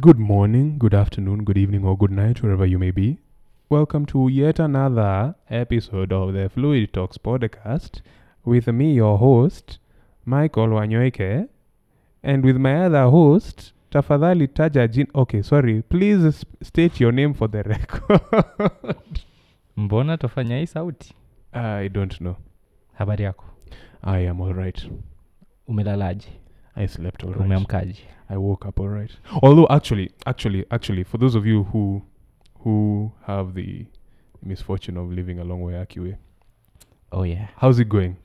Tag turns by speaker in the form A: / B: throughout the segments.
A: Good morning, good afternoon, good evening, or good night, wherever you may be. Welcome to yet another episode of the Fluid Talks podcast with me, your host, Michael Wanyoike, and with my other host, Tafadhali Taja Jin. Okay, sorry, please state your name for the record.
B: mbona tofanya hii sauti
A: I don't know.
B: habari yako
A: I am all right.
B: umelalaje
A: I slept alright.
B: umeamkaje
A: I woke up all right. Although actually, actually, actually, for those of you who who have the misfortune of living along Waiyaki Way,
B: oh yeah
A: how's it going?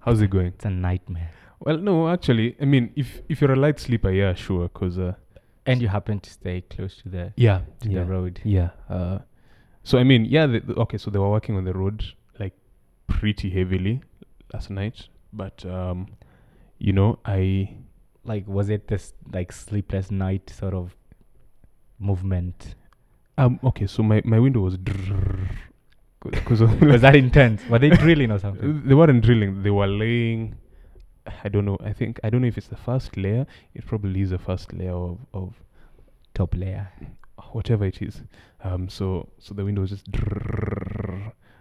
A: How's it going?
B: it's a nightmare
A: Well, no, actually, I mean, if if you're a light sleeper, yeah, sure, cause uh,
B: and you happen to stay close to the
A: yeah,
B: to
A: yeah,
B: the road
A: yeah. Uh, so I mean, yeah, the, the- okay, so they were working on the road like pretty heavily last night, but um, you know, I
B: like was it this like sleepless night sort of movement
A: um, okay, so my my window was because
B: was that intense were they drilling or something
A: They weren't drilling. They were laying. I don't know. I think I don't know if it's the first layer. It probably is the first layer of, of
B: top layer
A: whatever it is. Um. So so the window was just.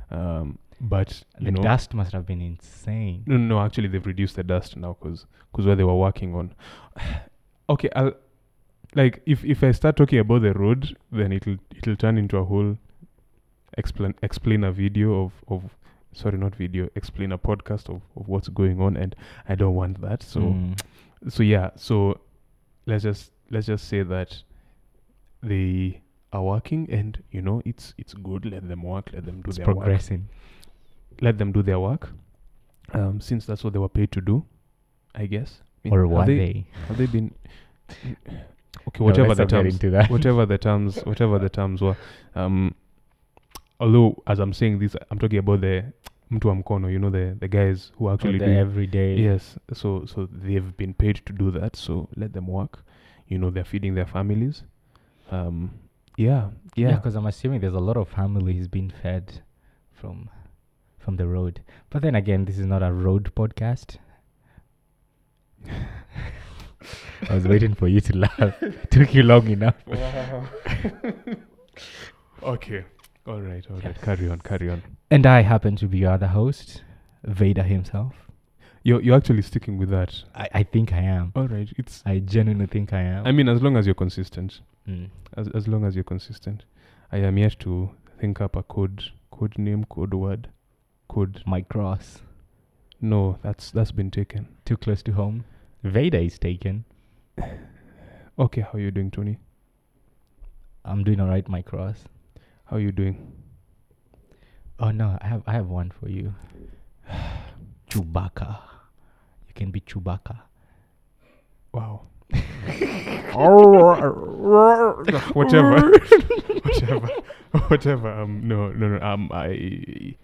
A: Um. But
B: the
A: know.
B: dust must have been insane
A: No, no. Actually, they've reduced the dust now because because where they were working on. okay, I'll like if if I start talking about the road, then it'll it'll turn into a whole explain explain a video of of sorry not video explain a podcast of of what's going on, and I don't want that. So
B: Mm.
A: so yeah. So let's just let's just say that they are working, and you know it's it's good. Let them work. Let them do
B: it's
A: their work
B: progressing
A: let them do their work um, since that's what they were paid to do i guess. I mean,
B: or were
A: they,
B: they,
A: have they been okay whatever
B: let's
A: the terms whatever the terms whatever the terms were um although as i'm saying this i'm talking about the mtu wa mkono you know the the guys who actually
B: the
A: do
B: everyday.
A: Yes so so they've been paid to do that so let them work. You know they're feeding their families. Um yeah
B: yeah.
A: Yeah,
B: because i'm assuming there's a lot of families being fed from from the road but then again this is not a road podcast i was waiting for you to laugh took you long enough
A: okay all right all right carry on carry on
B: and i happen to be your other host vader himself
A: You're you're actually sticking with that.
B: i, I think i am
A: All right. It's.
B: i genuinely think i am
A: I mean, as long as you're consistent.
B: Mm.
A: As as long as you're consistent. I am yet to think up a code code name code word code.
B: my cross
A: No, that's that's been taken.
B: too close to home vader is taken
A: Okay, how are you doing, Tony?
B: i'm doing all right my cross
A: How are you doing?
B: Oh no, I have I have one for you. Chewbacca. You can be Chewbacca.
A: Wow. Whatever, whatever, whatever. Um, no, no, no. Um, I.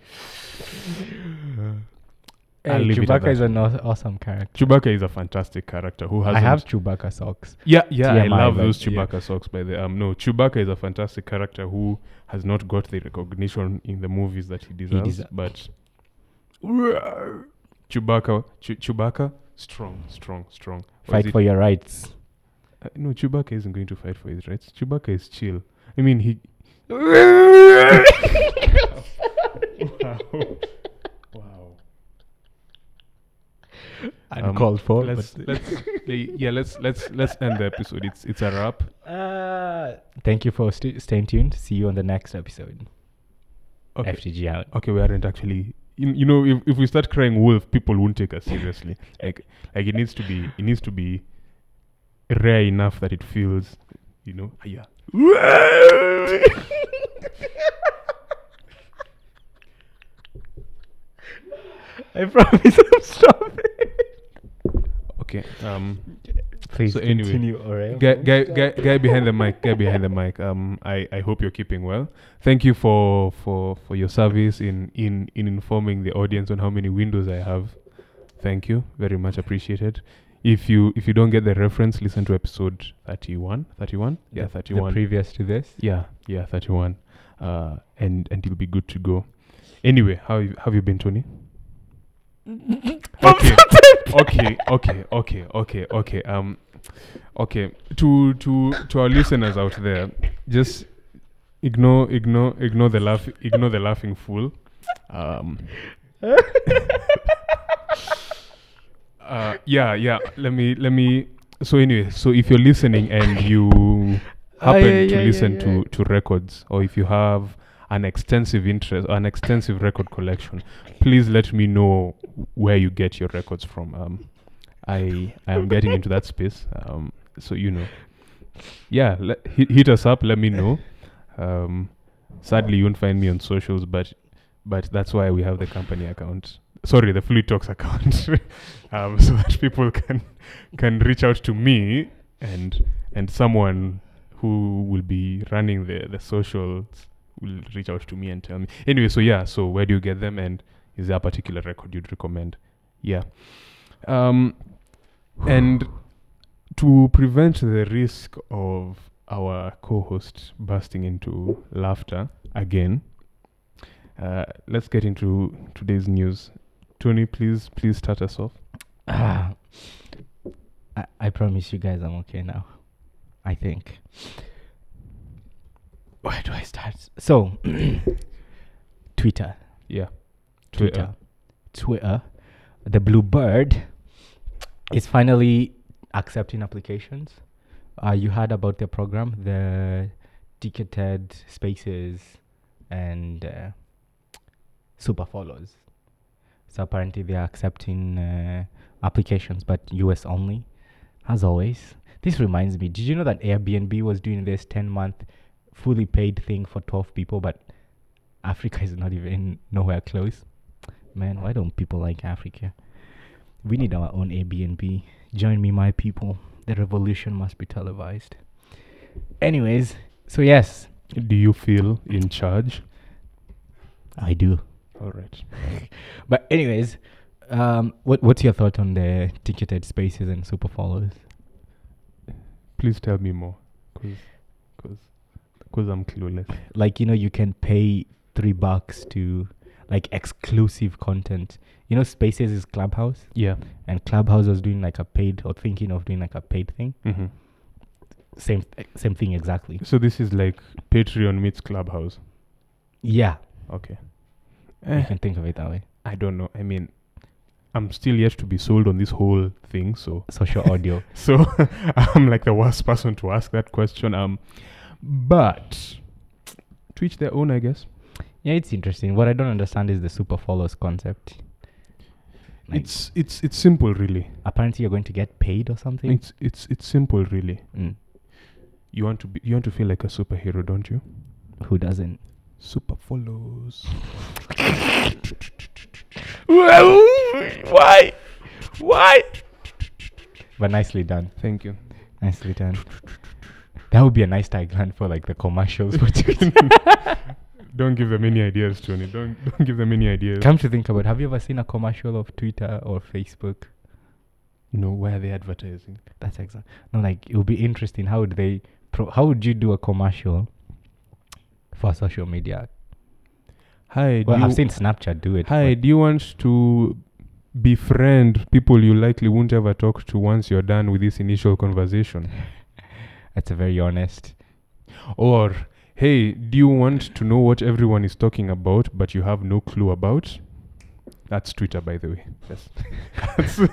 A: I'll
B: Hey,
A: leave it at
B: Chewbacca is an awesome character.
A: Chewbacca is a fantastic character who has.
B: I have Chewbacca socks.
A: Yeah, yeah, I
B: TMI,
A: love
B: but
A: those
B: yeah.
A: Chewbacca socks. By the um, no, Chewbacca is a fantastic character who has not got the recognition in the movies that he deserves.
B: desa-
A: but Chewbacca, Chew- Chewbacca, strong, strong, strong. Or
B: Fight for your rights.
A: uh, no, Chewbacca isn't going to fight for his rights. Chewbacca is chill. I mean, he. wow. Wow. Um,
B: Uncalled for.
A: Let's
B: but-
A: let's yeah let's let's let's end the episode. It's it's a wrap.
B: Uh, thank you for st- staying tuned. See you on the next episode.
A: Okay.
B: FTG out.
A: okay, we aren't actually. You, you know, if, if we start crying wolf, people won't take us seriously. like, like it needs to be, it needs to be rare enough that it feels, you know, ah, yeah.
B: I promise I'm stopping.
A: Okay. Um,
B: Please
A: So anyway,
B: continue, alright?
A: guy, guy, guy, guy behind the mic, guy behind the mic. Um, I, I hope you're keeping well. Thank you for, for, for your service in, in, in informing the audience on how many windows I have. Thank you, very much appreciated. If you if you don't get the reference, listen to episode 31. 31? Yeah, 31.
B: The previous to this.
A: Yeah, yeah, 31. Uh, and and you'll be good to go. Anyway, how you, have you been, Tony? okay, okay, okay, okay, okay, okay. Um, Okay, to to to our listeners out there, just ignore ignore ignore the laugh ignore the laughing fool. Um, uh, yeah, yeah. Let me let me. So anyway, so if you're listening and you
B: Ah,
A: happen
B: yeah,
A: to
B: yeah, yeah,
A: listen
B: yeah.
A: to to records, or if you have an extensive interest, an extensive record collection, please let me know where you get your records from. Um, I I am getting into that space. Um, so you know, yeah, hit, hit us up. Let me know. Um, sadly, you won't find me on socials, but but that's why we have the company account. Sorry, the Fluid Talks account, um, so that people can can reach out to me and and someone who will be running the the socials will reach out to me and tell me. Anyway, so yeah, so where do you get them, and is there a particular record you'd recommend? Yeah. Um, and to prevent the risk of our co-host bursting into laughter again, uh, let's get into today's news. Tony, please, please start us off.
B: Ah, I, I promise you guys I'm okay now. I think. Where do I start? So, Twitter.
A: Yeah.
B: Twitter. Twitter. The blue bird is finally accepting applications. Uh, you heard about the program, the ticketed spaces and uh, super follows. So apparently they are accepting uh, applications, but US only, as always. This reminds me. Did you know that Airbnb was doing this ten month fully paid thing for twelve people, but Africa is not even nowhere close. Man, why don't people like Africa? We need our own Airbnb. Join me, my people. The revolution must be televised. Anyways, so yes,
A: Do you feel in charge?
B: I do.
A: All right.
B: But anyways, um, what what's your thought on the ticketed spaces and super followers?
A: Please tell me more, cause, cause, cause I'm clueless.
B: Like you know, you can pay three bucks to like exclusive content. You know, Spaces is Clubhouse,
A: Yeah.
B: and Clubhouse was doing like a paid or thinking of doing like a paid thing.
A: Mm-hmm.
B: Same same thing exactly.
A: So this is like Patreon meets Clubhouse.
B: Yeah,
A: Okay.
B: you
A: Eh,
B: can think of it that way.
A: I don't know. I mean, I'm still yet to be sold on this whole thing. So,
B: Social audio.
A: so I'm like the worst person to ask that question. Um, but to each their own, I guess.
B: Yeah, it's interesting. What I don't understand is the super follows concept. Like,
A: It's it's it's simple, really.
B: apparently you're going to get paid or something.
A: It's it's it's simple, really.
B: Mm.
A: You want to be you want to feel like a superhero, don't you?
B: Who doesn't?
A: Super follows.
B: Why? Why? But nicely done.
A: Thank you.
B: Nicely done. That would be a nice tagline for like the commercials. for Twitter.
A: Don't give them any ideas, Tony. Don't don't give them any ideas.
B: Come to think about, it, have you ever seen a commercial of Twitter or Facebook?
A: no, why are they advertising?
B: That's exact. No, like it would be interesting. How would they? Pro- how would you do a commercial for social media?
A: Hi,
B: Well, I've seen Snapchat do it.
A: hi. Do you want to befriend people you likely won't ever talk to once you're done with this initial conversation?
B: That's a very honest.
A: Or hey, do you want to know what everyone is talking about but you have no clue about? That's Twitter, by the way. Yes. That's, uh,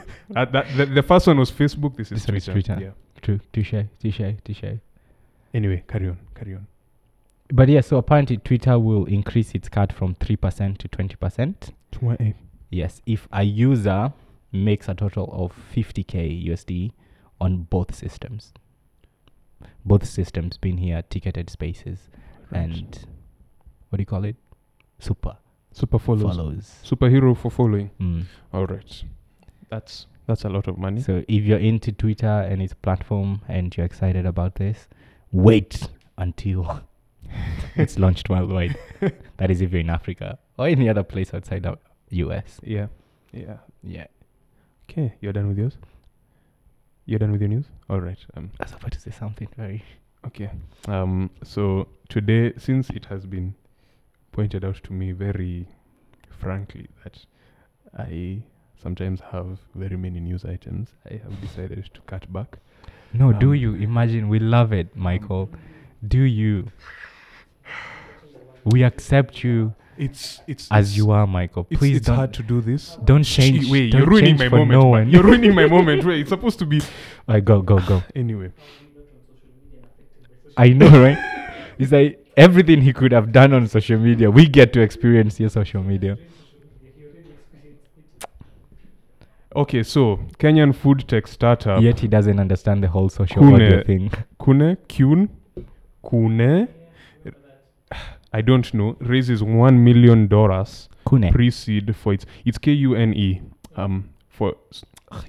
A: that, the, the first one was Facebook. This is
B: This is
A: Twitter.
B: Twitter.
A: Yeah.
B: True. Touche. Touche. Touche.
A: Anyway, carry on. Carry on.
B: But yeah, so apparently Twitter will increase its cut from three percent to twenty percent.
A: Tw-
B: Yes, if a user makes a total of 50k USD on both systems. Both systems being here ticketed spaces
A: Right.
B: and what do you call it? Super
A: super follows.
B: follows.
A: Superhero for following.
B: Mm.
A: All right. That's that's a lot of money.
B: So if you're into Twitter and its platform and you're excited about this, wait until it's launched worldwide. that is if you're in Africa or any other place outside the US.
A: yeah. Yeah.
B: Yeah.
A: Okay, you're done with yours? You're done with your news? All right. Um
B: I was about to say something very
A: okay. Um so today since it has been pointed out to me very frankly that I sometimes have very many news items, I have decided to cut back.
B: No, do
A: Um,
B: you imagine? We love it, Michael. Do you? We accept you
A: It's it's
B: as
A: it's-
B: you are, Michael.
A: It's,
B: Please
A: it's
B: don't
A: hard to do this.
B: don't change.
A: Wait,
B: don't
A: you're ruining
B: change
A: my
B: for
A: moment.
B: No one.
A: You're ruining my moment. Wait, it's supposed to be
B: Like, go go go.
A: anyway.
B: I know, right? It's like everything he could have done on social media. We get to experience your social media.
A: Okay, so Kenyan food tech startup
B: Yet he doesn't understand the whole social
A: Kune.
B: audio thing.
A: Kune Kune, Kune I don't know raises one million dollars
B: Kune.
A: pre-seed for its it's K U N E um for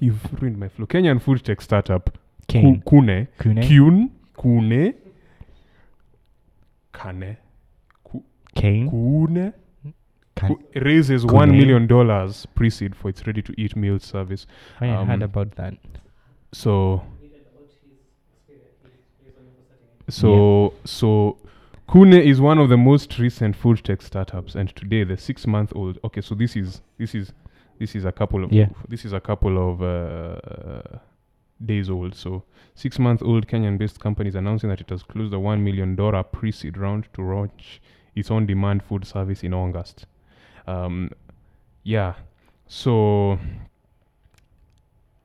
A: you've ruined my flow Kenyan food tech startup Ku-
B: Kane.
A: Kune
B: Kune.
A: Kune Kane Ku-
B: Kane.
A: Kune
B: Kan-
A: Ku- raises
B: Kune.
A: one million dollars pre-seed for its ready-to-eat meal service.
B: I heard
A: um,
B: about that.
A: So, so, so, Kune is one of the most recent food tech startups, and today the six-month-old. Okay, so this is this is this is a couple of
B: Yeah.
A: this is a couple of uh, days old. So, six-month-old Kenyan-based company is announcing that it has closed a one million dollar pre-seed round to launch its on-demand food service in August. Um, yeah, so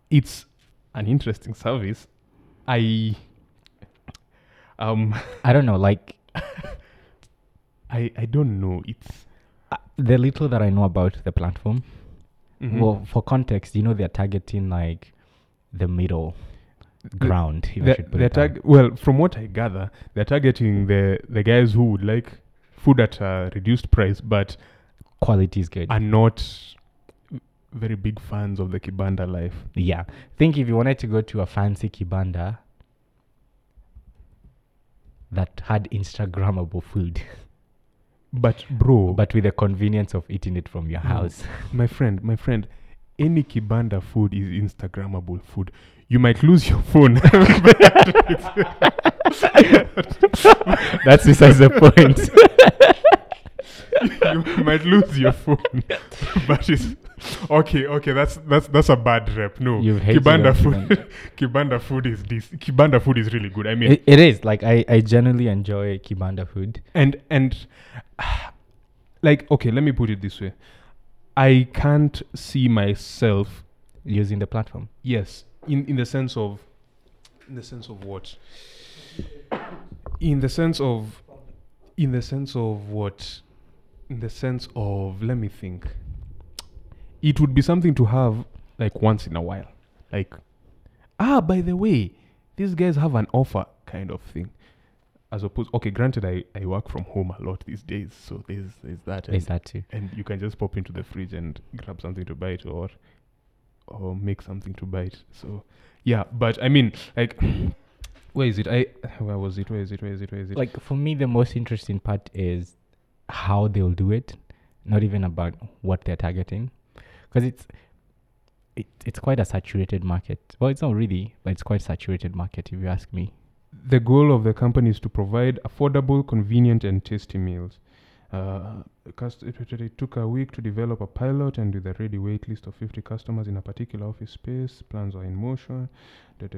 A: it's an interesting service. I um
B: I don't know. Like
A: I I don't know. It's
B: uh, the little that I know about the platform.
A: Mhm.
B: Well, for context, you know they're targeting like the middle ground. If I
A: They're-
B: should put
A: they're
B: it that
A: well, from what I gather, they're targeting the the guys who would like food at a reduced price, but
B: quality is good.
A: are not very big fans of the kibanda life.
B: Yeah. Think if you wanted to go to a fancy kibanda that had Instagrammable food,
A: But bro,
B: but with the convenience of eating it from your
A: No.
B: house.
A: my friend, my friend, any kibanda food is Instagrammable food. You might lose your phone.
B: That's besides the point.
A: you might lose your phone, but it's okay. Okay, that's that's that's a bad rep. No,
B: You've hated
A: Kibanda
B: on
A: food. Kibanda food is this. Kibanda food is really good. I mean,
B: It, it is like I, I generally enjoy kibanda food.
A: and and like okay, let me put it this way. I can't see myself.
B: using the platform.
A: Yes, in in the sense of, in the sense of what? In the sense of, in the sense of what? In the sense of let me think. It would be something to have like once in a while, like, ah, by the way, these guys have an offer kind of thing. As opposed, okay, granted, I, I work from home a lot these days, so there's there's that, and,
B: that too?
A: and you can just pop into the fridge and grab something to bite or or make something to bite. So yeah, but I mean, like, where is it? I where was it? Where is it? Where is it? Where is it?
B: Like for me, the most interesting part is how they'll do it, not even about what they're targeting, because it's it, it's quite a saturated market. Well, it's not really, but it's quite saturated market if you ask me.
A: the goal of the company is to provide affordable, convenient, and tasty meals. Uh, it, took a week to develop a pilot, and with a ready wait list of 50 customers in a particular office space, plans are in motion. In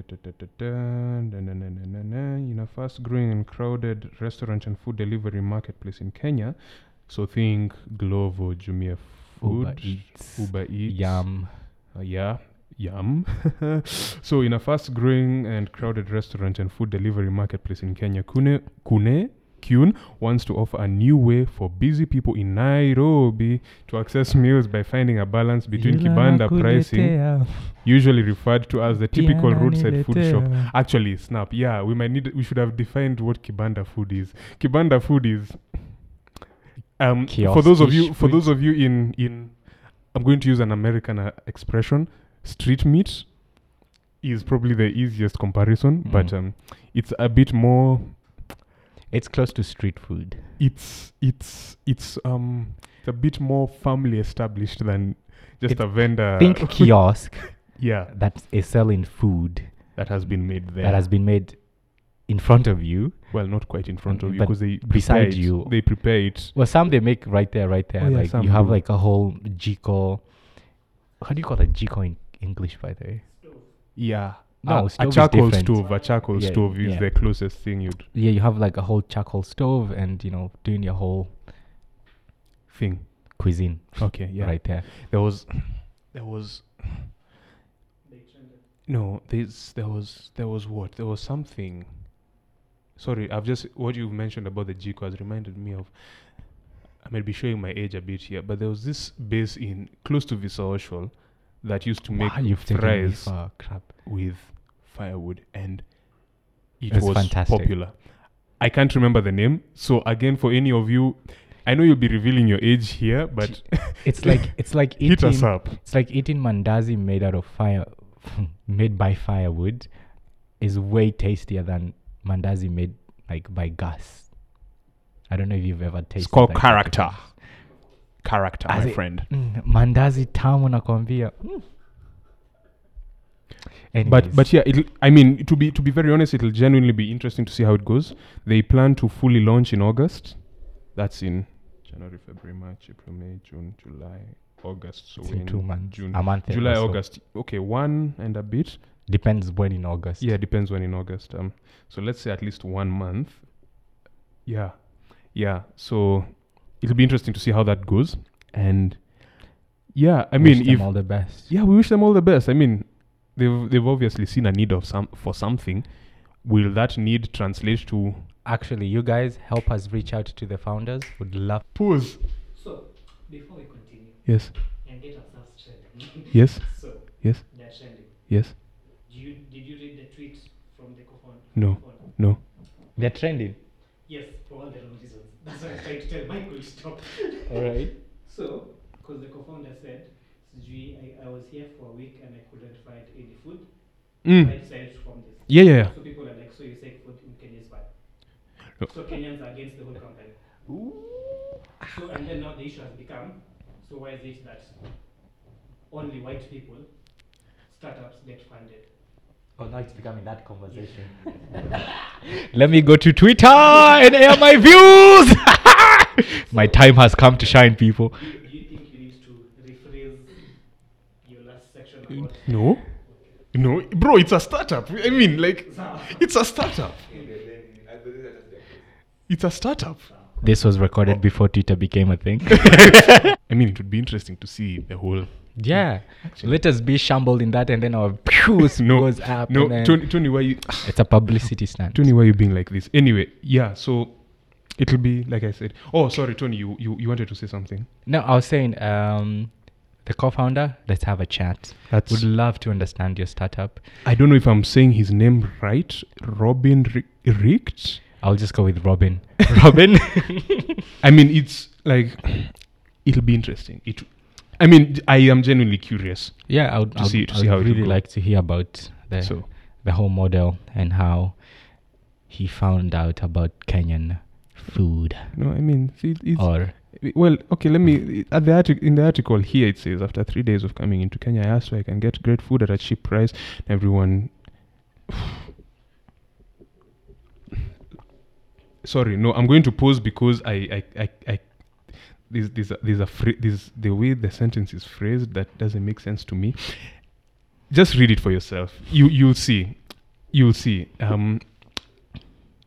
A: a fast-growing and crowded restaurant and food delivery marketplace in Kenya, so think Glovo, Jumia Food,
B: Uber Eats,
A: Uber Eats,
B: Yum.
A: uh, yeah, yum. so, in a fast-growing and crowded restaurant and food delivery marketplace in Kenya, Kune, Kune Kyun wants to offer a new way for busy people in Nairobi to access meals by finding a balance between kibanda pricing, usually referred to as the typical roadside food shop. Actually, snap. Yeah, we might need. We should have defined what kibanda food is. Kibanda food is. Um, for those of you, for those of you in in, I'm going to use an American uh, expression. Street meat is probably the easiest comparison, but
B: Mm.
A: um, it's a bit more.
B: It's close to street food.
A: It's it's it's um it's a bit more firmly established than just
B: It-
A: a vendor.
B: Think kiosk
A: yeah,
B: that is a selling food
A: that has been made there.
B: that has been made in front of you.
A: well, not quite in front of you because they
B: beside
A: it-
B: you.
A: They prepare it.
B: Well, some they make right there, right there.
A: Oh, yeah,
B: like you have
A: do.
B: like a whole jiko. How do you call a jiko in English, by the way?
A: Yeah,
B: No, uh,
A: a,
B: stove
A: a charcoal stove. A charcoal
B: Yeah,
A: stove is
B: yeah.
A: the closest thing you'd
B: Yeah, you have like a whole charcoal stove and you know doing your whole
A: thing.
B: cuisine
A: Okay, yeah.
B: right there.
A: There was, there was. No, this there was there was what there was something. Sorry, I've just what you mentioned about the Jiko has reminded me of. I might be showing my age a bit here, but there was this base in close to Visa Oshwal that used to make
B: Wow, you've
A: fries
B: crap.
A: with firewood, and it was
B: fantastic.
A: popular. I can't remember the name, so again, for any of you, I know you'll be revealing your age here, but
B: It's like it's like
A: hit us
B: eating
A: up.
B: it's like eating mandazi made out of fire, made by firewood, is way tastier than mandazi made like by gas. I don't know if you've ever tasted.
A: It's called
B: like
A: character. Character,
B: As
A: my
B: it-
A: friend.
B: Mm, mandazi tamu nakwambia. Mm.
A: But
B: Anyways,
A: but yeah, it'll, I mean to be to be very honest, it'll genuinely be interesting to see how it goes. They plan to fully launch in August. That's in January, February, March, April, May, June, July, August. So
B: in two months,
A: June,
B: a month,
A: July,
B: so.
A: August. Okay, one and a bit.
B: Depends when in August.
A: Yeah, depends when in August. Um, so let's say at least one month. Yeah, yeah. So it'll be interesting to see how that goes. And yeah, I
B: Wish
A: mean,
B: them
A: if
B: all the best.
A: yeah, we wish them all the best. I mean, they've they've obviously seen a need of some for something. Will that need translate to
B: Actually, you guys help us reach out to the founders. Would love.
A: pause?
C: So, before we continue
A: Yes,
C: and get ourselves trending,
A: yes,
C: so
A: yes,
C: they're trending.
A: yes.
C: Do you, did you read the tweet from the co-founder?
A: No.
C: co-founder?
A: No.
B: They're trending.
C: Yes, for all the wrong reasons. That's why I was trying to tell Michael to stop.
B: All right.
C: So, because the co-founder said, I, I was here for a week and I couldn't find any food. I
A: Mm.
C: decided to form this.
A: Yeah, yeah, yeah.
C: So people are like, so you say food in Kenya is bad.
A: No.
C: So Kenyans are against the whole company. So and then now the issue has become, so why is it that only white people, startups get funded?
B: Oh, now it's becoming that conversation. Let me go to Twitter and air my views. my time has come to shine, people.
C: Do you, do you think you need to rephrase your last section about
A: No, no, bro. It's a startup. I mean, like, it's a startup. It's a startup.
B: This was recorded before Twitter became a thing.
A: I mean, it would be interesting to see the whole.
B: Yeah. Let us be shambled in that, and then our pews
A: No,
B: goes up.
A: No, Tony, Tony, why you?
B: it's a publicity stunt.
A: Tony, why you being like this? Anyway, yeah. So it'll be like I said. Oh, sorry, Tony. You you, you wanted to say something.
B: No, I was saying, um, the co-founder. Let's have a chat.
A: That's.
B: Would love to understand your startup.
A: I don't know if I'm saying his name right. Robin Ri- Richt.
B: I'll just go with Robin. Robin.
A: I mean, it's like it'll be interesting. It. I mean, I am genuinely curious.
B: yeah, I would,
A: To
B: I would,
A: see- to
B: I
A: see
B: would
A: how it will
B: really like to hear about the
A: So
B: the whole model and how he found out about Kenyan food.
A: no, I mean, it, it's
B: Or
A: well. Okay, let me. At the artic- in the article here, it says after three days of coming into Kenya, I asked where I can get great food at a cheap price. Everyone. Sorry, no, I'm going to pause because I, I, I, I there's, there's, a, there's a phra- there's the way the sentence is phrased that doesn't make sense to me. Just read it for yourself. You, you'll see, you'll see. Um,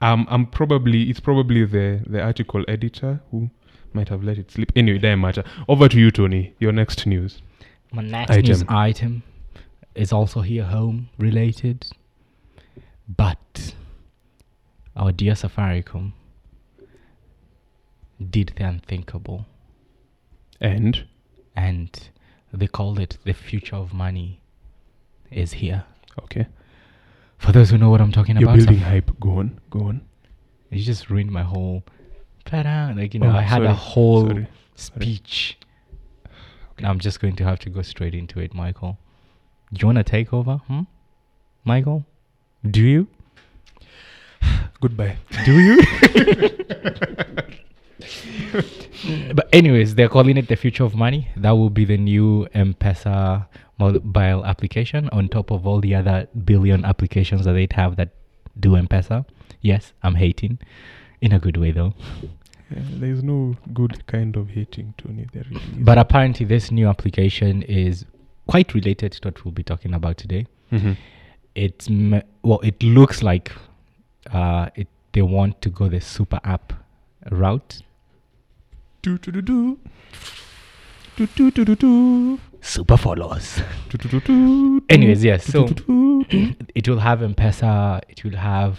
A: um, I'm probably it's probably the the article editor who might have let it slip. Anyway, doesn't matter. Over to you, Tony. Your next news.
B: my next
A: Item.
B: news item is also here home related, but our dear Safaricom did the unthinkable,
A: And
B: and they called it the future of money is here.
A: okay,
B: For those who know what I'm talking
A: you're
B: about,
A: building hype. Go on, go on.
B: you just ruined my whole. Like you know,
A: Oh,
B: I had
A: sorry,
B: a whole
A: sorry.
B: speech. Now I'm just going to have to go straight into it, Michael. Do you want to take over, hmm? Michael? Do you?
A: Goodbye.
B: Do you? but anyways, they're calling it the future of money. That will be the new M-Pesa mobile application on top of all the other billion applications that they'd have that do M-Pesa. Yes, I'm hating. In a good way though.
A: Yeah, there is no good kind of hating, Tony. There really.
B: But apparently this new application is quite related to what we'll be talking about today.
A: Mhm.
B: it's well, it looks like uh, it they want to go the super app route.
A: Do do do do. Do do do do do.
B: Super follows.
A: Do do do do.
B: Anyways, yes. So it will have M-Pesa. It will have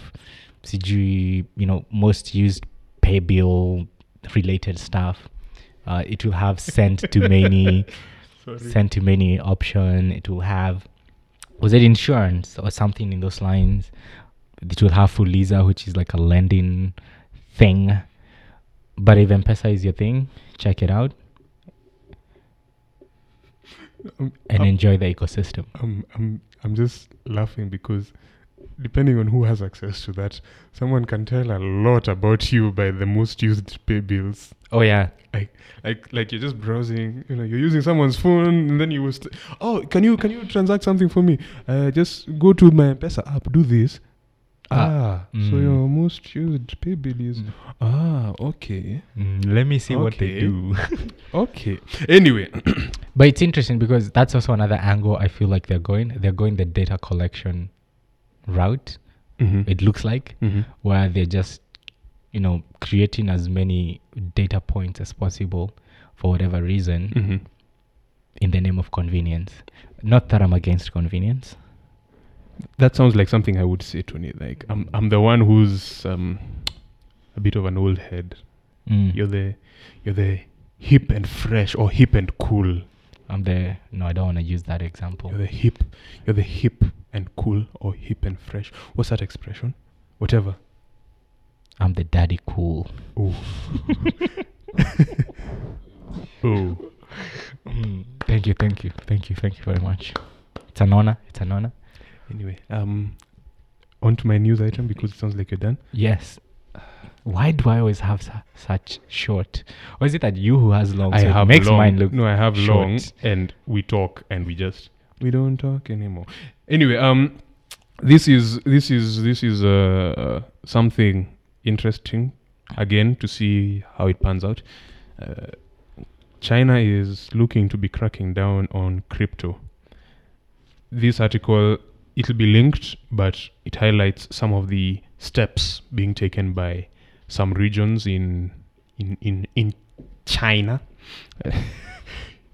B: CG. You know, most used pay bill related stuff. Uh, it will have sent to many. Send to many option. It will have was it insurance or something in those lines? It will have Fuliza, which is like a lending thing. But if M-Pesa is your thing, check it out and
A: um,
B: enjoy the ecosystem.
A: I'm I'm I'm just laughing because depending on who has access to that, someone can tell a lot about you by the most used pay bills.
B: Oh yeah,
A: Like like like you're just browsing, you know, you're using someone's phone and then you was oh can you can you transact something for me? Uh, just go to my Pesa app, do this.
B: Ah,
A: Ah, so
B: mm.
A: your most used pay bill is
B: Mm.
A: ah okay
B: Mm, let me see what they do.
A: okay. Anyway,
B: but it's interesting because that's also another angle I feel like they're going. They're going the data collection route.
A: mm-hmm.
B: It looks like
A: Mm-hmm.
B: where they're just you know creating as many data points as possible for whatever reason
A: Mm-hmm.
B: in the name of convenience not that i'm against convenience
A: That sounds like something I would say, Tony. Like I'm I'm the one who's um a bit of an old head.
B: Mm.
A: You're the you're the hip and fresh or hip and cool.
B: i'm the no i don't want to use that example
A: You're the hip you're the hip and cool or hip and fresh. What's that expression? Whatever.
B: i'm the daddy cool
A: Oh. oh.
B: Mm. thank you thank you thank you thank you very much it's an honor it's an honor
A: Anyway, um on to my news item because it sounds like you're done.
B: yes why do i always have su- such short or is it that you who has long
A: I
B: so
A: have
B: makes
A: long.
B: mine look
A: no, I have long, and we talk, and we just we don't talk anymore. Anyway, um, this is this is this is uh something interesting again to see how it pans out. Uh, China is looking to be cracking down on crypto. This article it'll be linked, but it highlights some of the steps being taken by some regions in in in in China.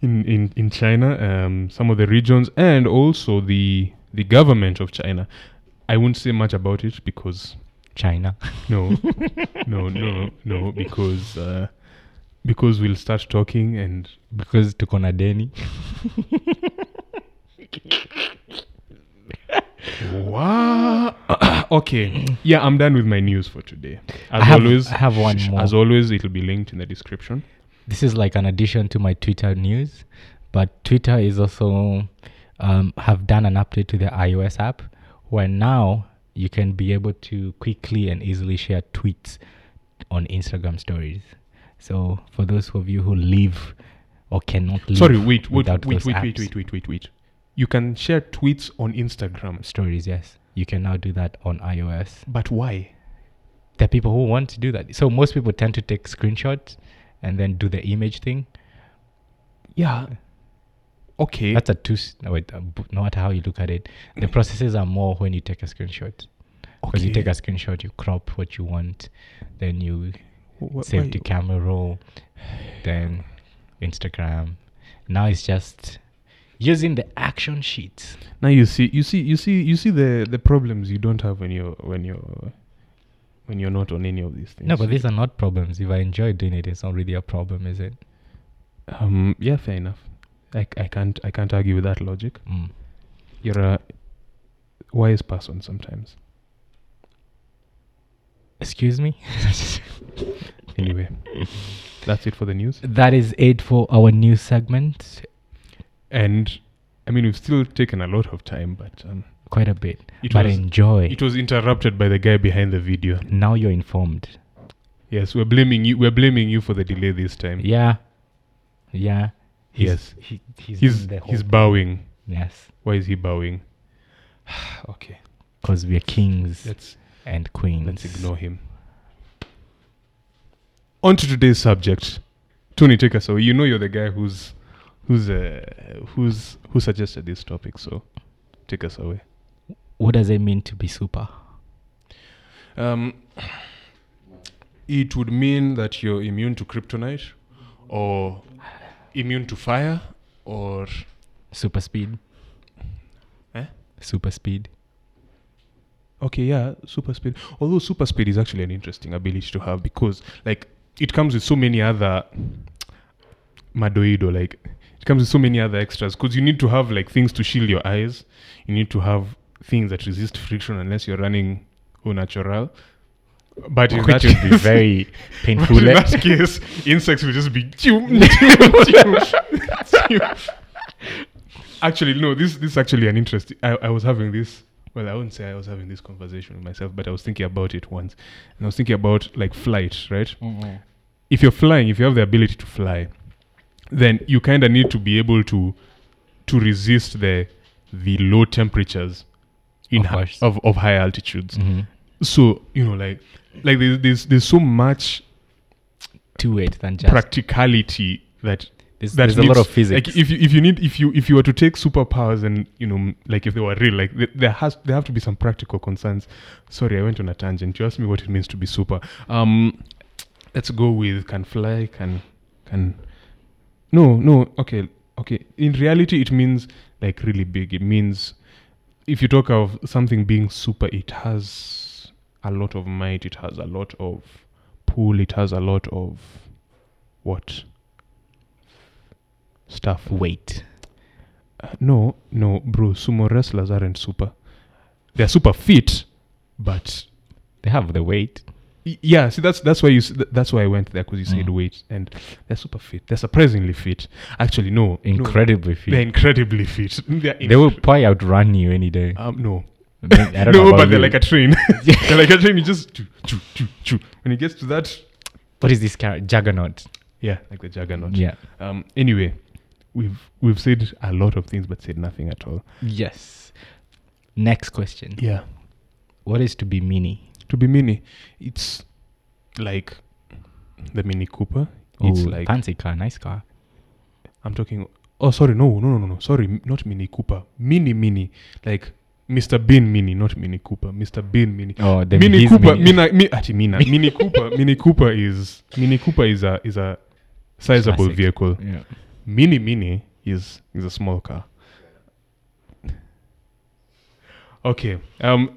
A: in, in in China, um, some of the regions, and also the the government of China. I won't say much about it because
B: china
A: no, no, no, no, because uh, because we'll start talking and
B: because tuko na deni
A: wow. okay, yeah, I'm done with my news for today. As
B: I have-
A: always,
B: I have one more.
A: As always, it'll be linked in the description.
B: this is like an addition to my Twitter news, but Twitter is also um, have done an update to their iOS app where now you can be able to quickly and easily share tweets on Instagram stories. So for those of you who live or cannot live
A: Sorry, wait, wait,
B: without
A: wait,
B: those
A: wait, wait, wait, wait, wait, wait. You can share tweets on Instagram,
B: stories, yes, you can now do that on iOS.
A: but why?
B: There are people who want to do that. So most people tend to take screenshots and then do the image thing.
A: Yeah. Okay.
B: That's a two. No, wait, uh, b- no matter how you look at it, the processes are more when you take a screenshot. Because you take a screenshot, you crop what you want, then you save to camera roll, then Instagram. Now it's just using the action sheet.
A: Now you see, you see, you see, you see the the problems you don't have when you're when you're when you're not on any of these things.
B: No, but these are not problems. If I enjoy doing it, it's not really a problem, is it?
A: um yeah, fair enough. I, I can't I can't argue with that logic.
B: Mm.
A: You're a wise person sometimes.
B: Excuse me?
A: Anyway, that's it for the news.
B: that is it for our news segment.
A: And I mean, we've still taken a lot of time, but um,
B: Quite a bit.
A: it
B: but
A: was
B: enjoy.
A: it was interrupted by the guy behind the video.
B: now you're informed.
A: Yes, we're blaming you. We're blaming you for the delay this time.
B: Yeah. Yeah. He's,
A: Yes.
B: He, he's
A: He's
B: the whole
A: he's bowing.
B: Yes.
A: Why is he bowing? okay,
B: Because we're kings
A: let's
B: and queens.
A: let's ignore him. On to today's subject. Tony, take us away. You know you're the guy who's who's uh, who's who suggested this topic, so take us away.
B: what does it mean to be super?
A: Um, it would mean that you're immune to kryptonite, or immune to fire, or
B: Super speed.
A: Eh?
B: Super speed.
A: okay, yeah, super speed. Although super speed is actually an interesting ability to have because, like, it comes with so many other madoido. Like, it comes with so many other extras because you need to have like things to shield your eyes. You need to have things that resist friction unless you're running au natural. But in
B: Which
A: that
B: would be very painful.
A: in
B: eh?
A: that case, insects will just be. chum, chum, chum, chum. actually, no. This this is actually an interesting. I, I was having this. Well, I wouldn't say I was having this conversation with myself, but I was thinking about it once, and I was thinking about like flight, right?
B: Mm-mm.
A: If you're flying, if you have the ability to fly, then you kind of need to be able to to resist the the low temperatures in
B: Of
A: hi- of, of high altitudes.
B: Mhm.
A: So you know, like like there's there's, there's so much
B: To it than just.
A: practicality that
B: there's
A: that
B: there's a lot of physics.
A: Like if you if you need if you if you were to take superpowers and you know like if they were real, like th- there has there have to be some practical concerns. Sorry, I went on a tangent. You asked me what it means to be super. Um, let's go with can fly, can can. No, no. Okay, okay. In reality, it means like really big. It means if you talk of something being super, it has a lot of might. It has a lot of pull. It has a lot of what stuff.
B: Weight.
A: Uh, no, no, bro. Sumo wrestlers aren't super. They're super fit, but
B: They have the weight.
A: Yeah. See, that's that's why you. That's why I went there because you said
B: Mm.
A: weight, and they're super fit. They're surprisingly fit. Actually, no, no.
B: Incredibly fit.
A: They're incredibly fit. They're
B: they will probably outrun you any day.
A: Um, no,
B: I don't know
A: no, but they're like a train. they're like a train. You just choo, choo, choo, choo. when it gets to that,
B: what is this character? Juggernaut.
A: yeah, like the juggernaut.
B: Yeah.
A: Um. Anyway, we've we've said a lot of things, but said nothing at all.
B: Yes. Next question.
A: Yeah.
B: What is to be mini?
A: To be mini, it's like the Mini Cooper. It's
B: Ooh,
A: like
B: fancy car, nice car.
A: I'm talking. Oh, sorry, no, no, no, no. Sorry, m- not Mini Cooper. Mini, mini, like Mr. Bean Mini, not Mini Cooper. Mr. Bean Mini.
B: Oh, the
A: Mini
B: his
A: Cooper,
B: mini.
A: Mina, mi, ati Mina, Mini Cooper, Mini Cooper is Mini Cooper is a is a sizable
B: Classic.
A: vehicle.
B: Yeah.
A: Mini Mini is is a small car. Okay. Um.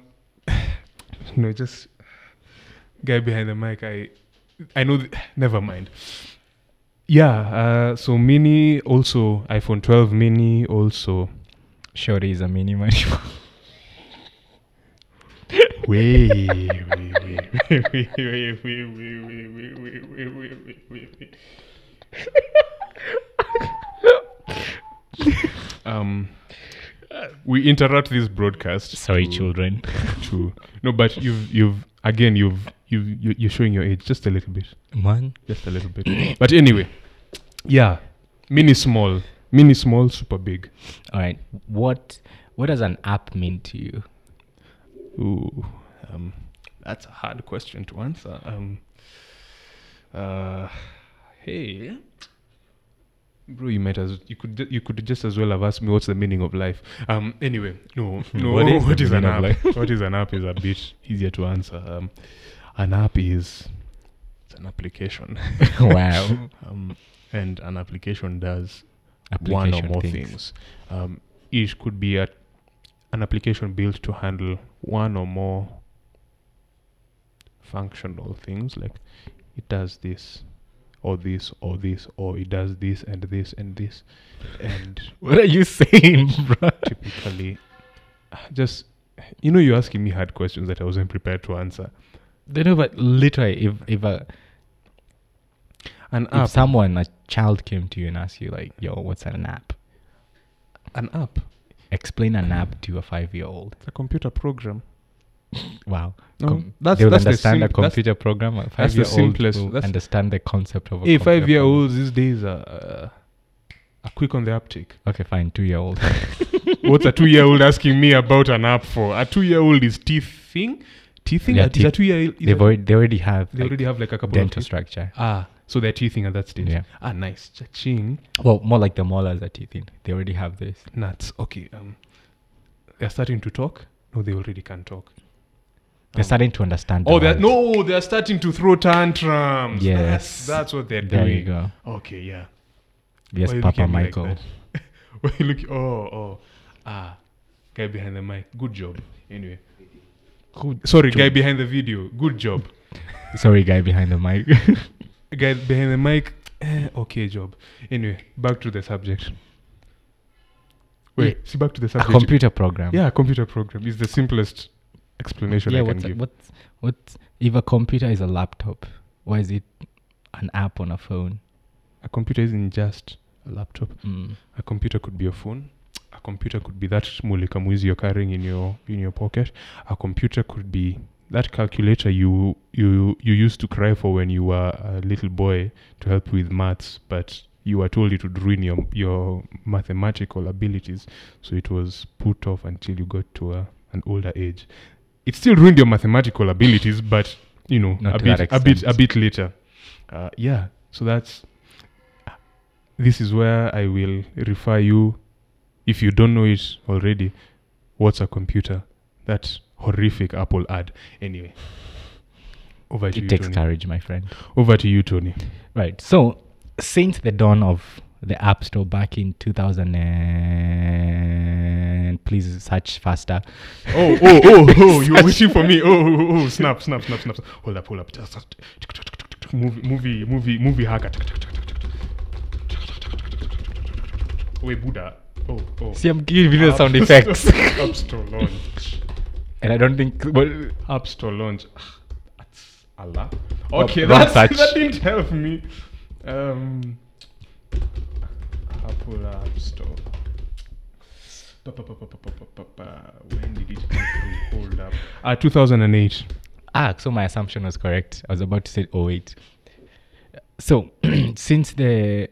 A: No, just guy behind the mic. I I know. Th- never mind. Yeah. Uh. So Mini also iPhone 12 Mini also.
B: Shorty is a mini money.
A: Wait, wait, wait, wait, wait, wait, wait, wait, wait, wait, wait, wait, wait, wait, wait. um, we interrupt this broadcast.
B: Sorry,
A: to-
B: children.
A: To no, but you've you've again you've you've you- you're showing your age just a little bit,
B: Man.
A: just a little bit. but anyway, yeah, mini small, mini small, super big.
B: All right. What what does an app mean to you?
A: Ooh, um, that's a hard question to answer. Um, uh, hey, bro, you might as you could you could just as well have asked me what's the meaning of life. Um, anyway, no, no,
B: what is,
A: what is an app? what is an app is a bit easier to answer. Um, an app is it's an application.
B: wow.
A: um, and an application does
B: Application
A: one or more
B: things.
A: things. Um, each could be a, an application built to handle one or more functional things, like it does this, or this, or this, or it does this and this and this, and
B: What are you saying, bro?
A: typically, just you know, you're asking me hard questions that I wasn't prepared to answer.
B: Don't know, but literally, if if a
A: An
B: if
A: app,
B: someone a child came to you and asked you like, "Yo, what's an app?"
A: an app,
B: Explain an app to a five-year-old.
A: it's a computer program.
B: Wow.
A: No,
B: Com-
A: that's
B: they will
A: that's the
B: understand
A: sim-
B: a computer program. A
A: that's the
B: five-year-old
A: simplest-
B: will
A: that's-
B: understand the concept of a
A: Hey, five year
B: program.
A: olds these days are, uh, are quick on the uptake.
B: Okay, fine. Two-year-old.
A: What's a two year old asking me about an app for? A two year old is teething? Teething?
B: Yeah,
A: is
B: teeth-
A: a two year
B: they already have
A: They
B: like,
A: already have like a couple
B: dental
A: of
B: structure.
A: Ah, so they're teething at that stage.
B: Yeah.
A: Ah, nice. Cha-ching.
B: Well, more like the molars are teething. They already have this.
A: Nuts. Okay. Um, they're starting to talk. No, they already can talk.
B: They're
A: Um,
B: starting to understand.
A: Oh, they're, no, they're starting to throw tantrums.
B: Yes.
A: That's, that's what they're
B: There
A: doing.
B: There you go.
A: Okay, yeah.
B: Yes,
A: Why
B: Papa
A: looking at me like
B: Michael.
A: that? Why you look? Oh, oh. Ah, guy behind the mic. Good job. Anyway. Good Sorry, guy behind the video. Good job.
B: Sorry, guy behind the mic.
A: guy behind the mic. Eh, okay job. Anyway, back to the subject. Wait, see back to the subject.
B: a computer program.
A: Yeah, a computer program is the simplest explanation
B: Yeah.
A: I can
B: What's
A: give.
B: what's what? If a computer is a laptop, why is it an app on a phone?
A: A computer isn't just a laptop.
B: Mm.
A: A computer could be a phone. A computer could be that mulikamuzi you're carrying in your in your pocket. A computer could be that calculator you you you used to cry for when you were a little boy to help with maths, but you were told it would ruin your your mathematical abilities, so it was put off until you got to a, an older age. It still ruined your mathematical abilities, but you know
B: Not
A: a bit a bit a bit later. Uh, yeah, so that's this is where I will refer you, if you don't know it already, what's a computer? That horrific Apple ad. Anyway, over to
B: It
A: you,
B: takes
A: Tony.
B: courage, my friend.
A: Over to you, Tony.
B: Right. So, since the dawn of the App Store back in 2000 and please search faster.
A: Oh, oh, oh, oh! You were waiting for me. Oh, oh, oh! Snap, snap, snap, snap. Hold up, hold up. Movie, movie, movie, movie hacker. Wait, Buddha. Oh, oh.
B: See, I'm giving you the sound effects,
A: App Store launch.
B: and I don't think. Well,
A: App Store launch. That's Allah.
B: Oh,
A: Okay, that's, that didn't help me. Um, Apple App Store. When did it come to hold up? Ah, uh, 2008.
B: Ah, so my assumption was correct. I was about to say 08. So, since the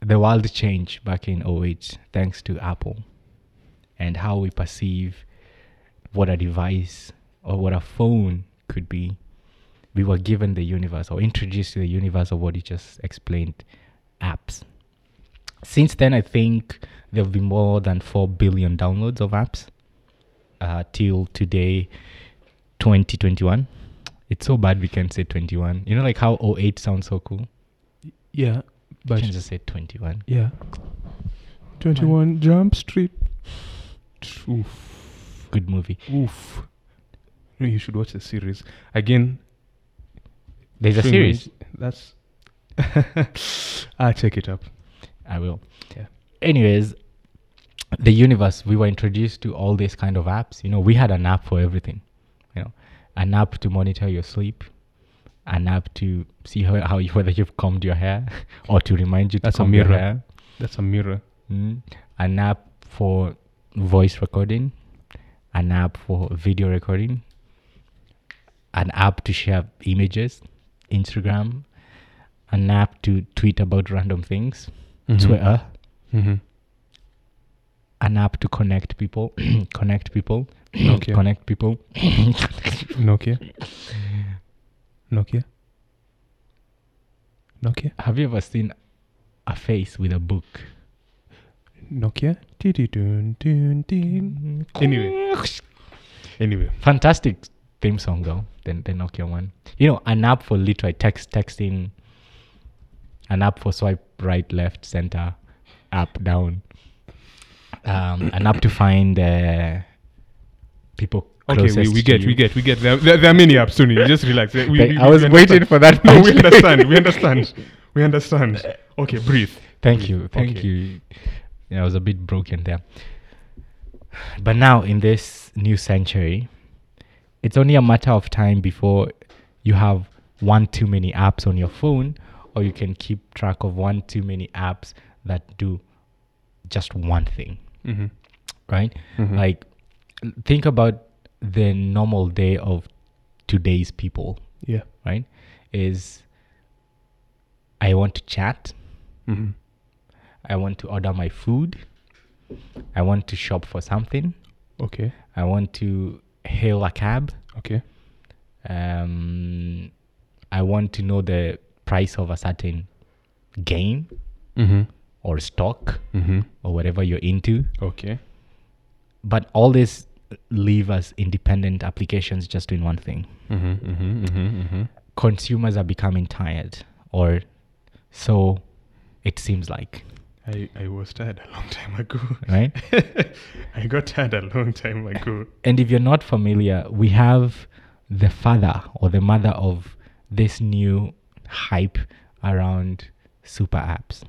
B: the world changed back in 08 thanks to Apple and how we perceive what a device or what a phone could be, we were given the universe or introduced to the universe of what you just explained apps. Since then, I think there have been more than 4 billion downloads of apps uh, till today, 2021. It's so bad we can say 21. You know, like how 08 sounds so cool?
A: Yeah,
B: We
A: but
B: can just say 21.
A: yeah. 21 Jump Street. Oof.
B: Good movie.
A: Oof. No, you should watch the series. Again,
B: There's a series.
A: That's. ah, check it up.
B: I will.
A: Yeah.
B: Anyways, the universe, we were introduced to all these kind of apps. You know, we had an app for everything. You know, an app to monitor your sleep, an app to see how, how you, whether you've combed your hair, or to remind you to
A: That's a
B: comb your
A: mirror.
B: hair.
A: That's a mirror.
B: Mm. An app for voice recording, an app for video recording, an app to share images, Instagram, an app to tweet about random things, Twitter,
A: Mm-hmm.
B: an app to connect people, connect people,
A: Nokia.
B: connect people.
A: Nokia. Nokia. Nokia.
B: Have you ever seen a face with a book?
A: Nokia. Dun. Anyway. Anyway.
B: Fantastic theme song though, the, the Nokia one. You know, an app for literally text texting, an app for swipe right, left, center, up, down. Um, an app to find uh, people.
A: Okay, we, we get, we get, we get. There, there, there are many apps, Tony. Just relax. We, we-
B: I was waiting for that.
A: No, we understand. We understand. We understand. Okay, breathe.
B: Thank you. Thank
A: Okay.
B: you. Yeah, I was a bit broken there. But now, in this new century, it's only a matter of time before you have one too many apps on your phone, or you can keep track of one too many apps that do just one thing,
A: Mm-hmm.
B: right?
A: Mhm.
B: Like, think about the normal day of today's people,
A: yeah.
B: right? Is I want to chat.
A: Mm-hmm.
B: I want to order my food. I want to shop for something.
A: Okay.
B: I want to hail a cab.
A: Okay.
B: Um, I want to know the price of a certain game
A: Mm-hmm.
B: or stock
A: Mm-hmm.
B: or whatever you're into.
A: Okay.
B: but all this leave us independent applications just doing one thing.
A: Mm-hmm, mm-hmm, mm-hmm, mm-hmm.
B: Consumers are becoming tired, or so it seems like,
A: I, I was tired a long time ago.
B: right?
A: I got tired a long time ago.
B: and if you're not familiar, we have the father or the mother of this new hype around super apps.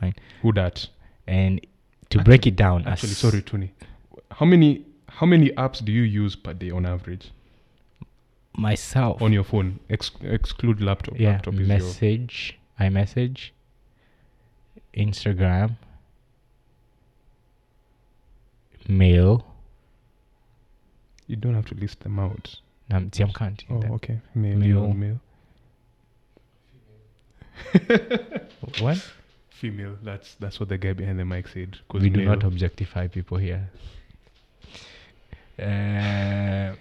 B: Right?
A: Who that?
B: And to break it down,
A: Actually,
B: s-
A: sorry, Tony. How many how many apps do you use per day on average
B: myself,
A: on your phone? Ex- exclude laptop.
B: yeah,
A: laptop is your
B: message, iMessage, Instagram, mail.
A: You don't have to list them out.
B: See, I'm
A: Oh, okay. Mail,
B: Mail.
A: mail,
B: What?
A: Female. That's that's what the guy behind the mic said.
B: We do
A: male-
B: not objectify people here. Uh,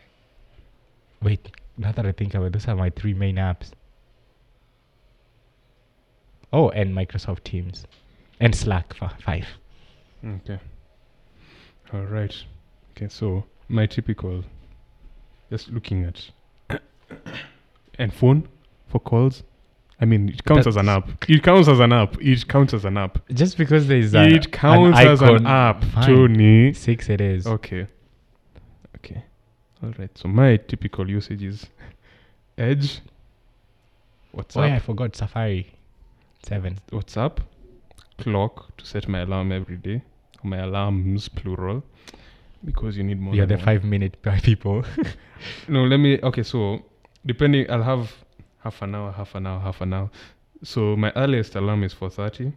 B: wait, now that I think about it, those are my three main apps. Oh, and Microsoft Teams. And Slack, fi- five.
A: Okay. All right. Okay, so my typical, just looking at, and phone for calls. I mean, it counts as an app. It counts as an app. It counts as an app.
B: Just because there is a,
A: it counts
B: an
A: as an app,
B: fine.
A: Tony.
B: Six it is.
A: Okay. Okay. All right. So my typical usage is Edge, WhatsApp,
B: Oh yeah, I forgot Safari. Seven.
A: WhatsApp, clock to set my alarm every day. My alarms plural, because you need more.
B: You're the
A: one.
B: five minute by people.
A: No, let me. Okay, so depending, I'll have half an hour, half an hour, half an hour. So my earliest alarm is four thirty.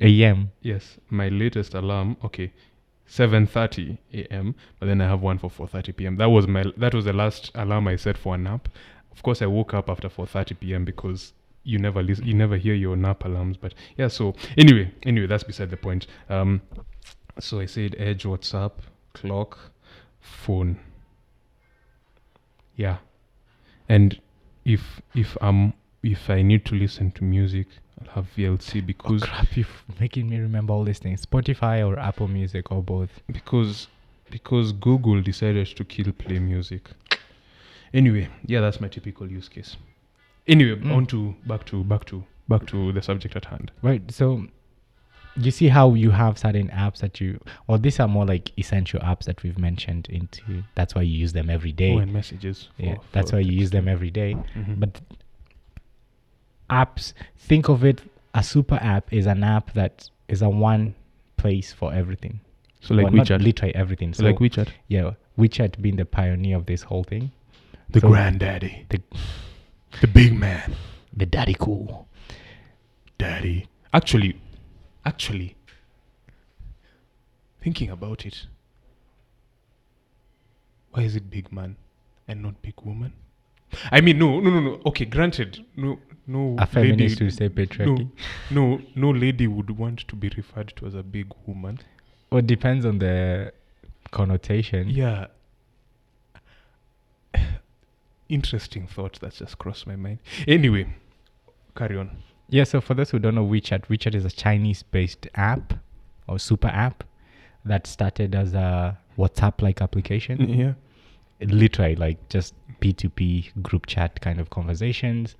B: AM.
A: Yes, my latest alarm. Okay, seven thirty a.m. But then I have one for four thirty p.m. That was my. That was the last alarm I set for a nap. Of course, I woke up after four thirty p.m. because you never listen, you never hear your nap alarms. But yeah, so anyway, anyway, that's beside the point. Um, so I said Edge, WhatsApp, clock, phone. Yeah, and if if um if I need to listen to music, I'll have VLC
B: Oh
A: because
B: crap! You're making me remember all these things. Spotify or Apple Music or both.
A: because because Google decided to kill play music. Anyway, yeah, that's my typical use case. Anyway,
B: Mm.
A: on to back to back to back to the subject at hand.
B: Right. So you see how you have certain apps that you or these are more like essential apps that we've mentioned into that's why you use them every day.
A: Oh, and messages.
B: yeah.
A: for-
B: That's why you use them every day.
A: Mhm.
B: But apps think of it a super app is an app that is a one place for everything.
A: so like
B: Well,
A: WeChat,
B: literally everything. So
A: like WeChat,
B: yeah, WeChat being the pioneer of this whole thing.
A: the
B: So-
A: granddaddy,
B: The
A: the big man,
B: the daddy cool.
A: daddy. Actually, actually, thinking about it, why is it big man and not big woman? I mean, no, no, no, no. Okay, granted, no, no.
B: A feminist
A: lady,
B: say patriarchy.
A: No, no, no lady would want to be referred to as a big woman.
B: Well, it depends on the connotation.
A: Yeah. Interesting thought that just crossed my mind. Anyway, carry on.
B: Yeah, so for those who don't know WeChat, WeChat is a Chinese based app or super app that started as a WhatsApp like application.
A: Yeah.
B: Literally, like just P2P group chat kind of conversations.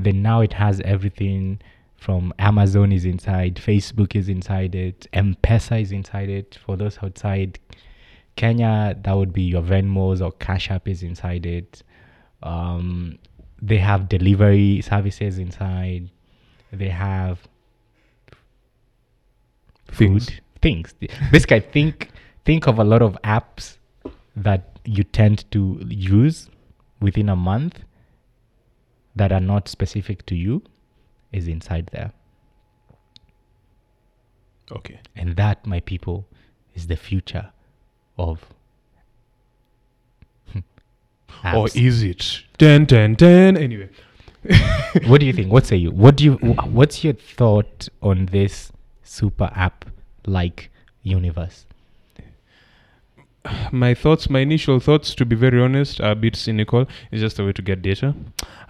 B: Then now it has everything from Amazon is inside, Facebook is inside it, M Pesa is inside it. For those outside Kenya, that would be your Venmos or Cash App is inside it. Um, they have delivery services inside. They have
A: Things.
B: food things. Basically, think think of a lot of apps that you tend to use within a month that are not specific to you is inside there.
A: Okay.
B: And that, my people, is the future of Apps.
A: Or is it? Ten, ten, ten. Anyway.
B: what do you think? What say you? What do you? wh- What's your thought on this super app like universe?
A: my thoughts, my initial thoughts, to be very honest, are a bit cynical. It's just a way to get data.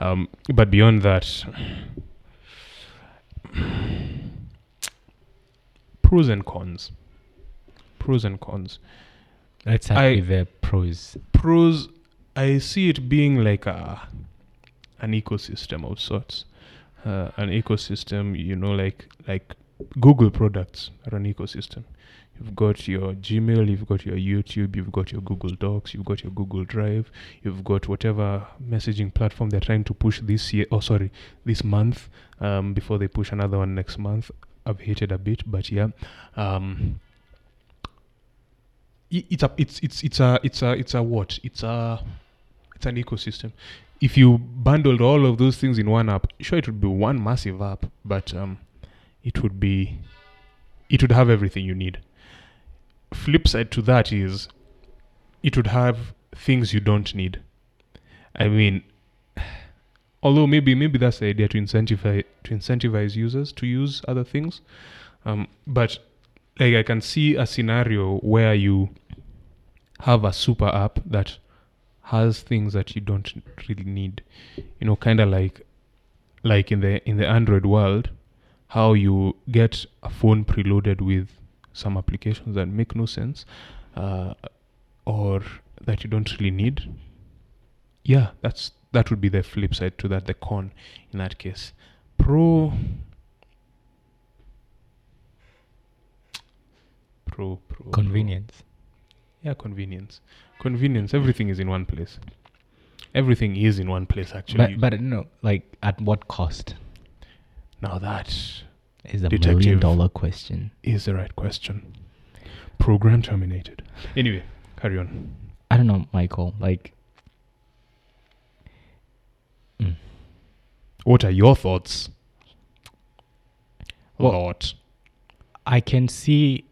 A: Um, but beyond that, pros and cons. Pros and cons.
B: Let's start
A: I-
B: with the pros.
A: pros i see it being like a an ecosystem of sorts. Uh, an ecosystem you know like like google products are an ecosystem. You've got your gmail you've got your youtube you've got your google docs you've got your google drive you've got whatever messaging platform they're trying to push this year oh sorry this month um, before they push another one next month. I've hated a bit but yeah um, it's a it's it's it's a it's a it's a what? It's a it's an ecosystem if you bundled all of those things in one app sure it would be one massive app but um it would be it would have everything you need. Flip side to that is it would have things you don't need. I mean although maybe maybe that's the idea to incentivize to incentivize users to use other things um but like i can see a scenario where you have a super app that has things that you don't really need you know kind of like like in the in the android world how you get a phone preloaded with some applications that make no sense uh, or that you don't really need yeah that's that would be the flip side to that the con in that case pro pro pro pro.
B: Convenience.
A: Yeah, convenience. Convenience. Everything is in one place. Everything is in one place, actually.
B: But but no, like at what cost
A: now that
B: is a million dollar question.
A: is the right question. Program terminated. Anyway, carry on.
B: I don't know, Michael. Like, mm,
A: What are your thoughts?
B: Well-. I can see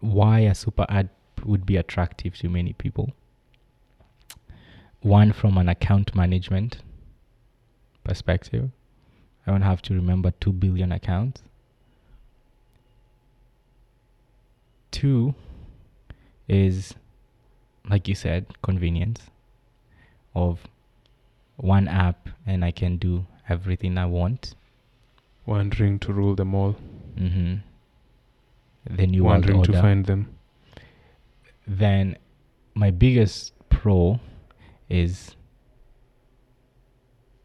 B: why a super app would be attractive to many people. One from an account management perspective. I don't have to remember 2 billion accounts. Two is, like you said, convenience of one app and I can do everything I want.
A: Wandering to rule them all.
B: Mm-hmm. The new
A: Wandering to find them.
B: Then my biggest pro is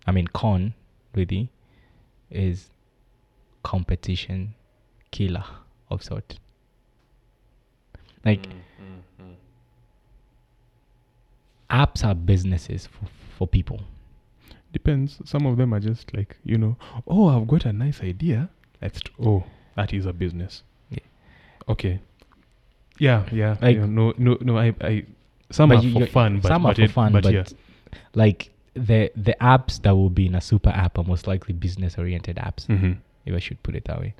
B: I mean con really is competition killer of sort. Like mm-hmm. apps are businesses for, for people.
A: Depends. Some of them are just like, you know, oh, I've got a nice idea. Let's, t- oh, that is a business.
B: Yeah.
A: Okay. Yeah, yeah.
B: Like-
A: yeah, no, no, no. I, I, some are
B: you-
A: for fun, but
B: some
A: but
B: are for
A: it-
B: fun,
A: but,
B: but
A: yeah.
B: like the the apps that will be in a super app are most likely business oriented apps.
A: hmm
B: if I should put it that way.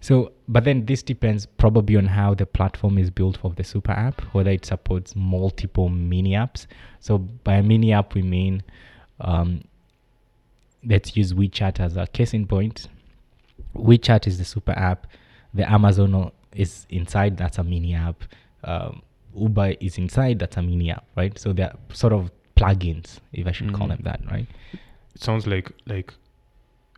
B: So, but then this depends probably on how the platform is built for the super app, whether it supports multiple mini apps. So, by a mini app, we mean um, let's use WeChat as a case in point. WeChat is the super app. The Amazon is inside. That's a mini app. Um, Uber is inside. That's a mini app, right? So they're sort of plugins, if I should call
A: Mhm.
B: them that, right?
A: It sounds like like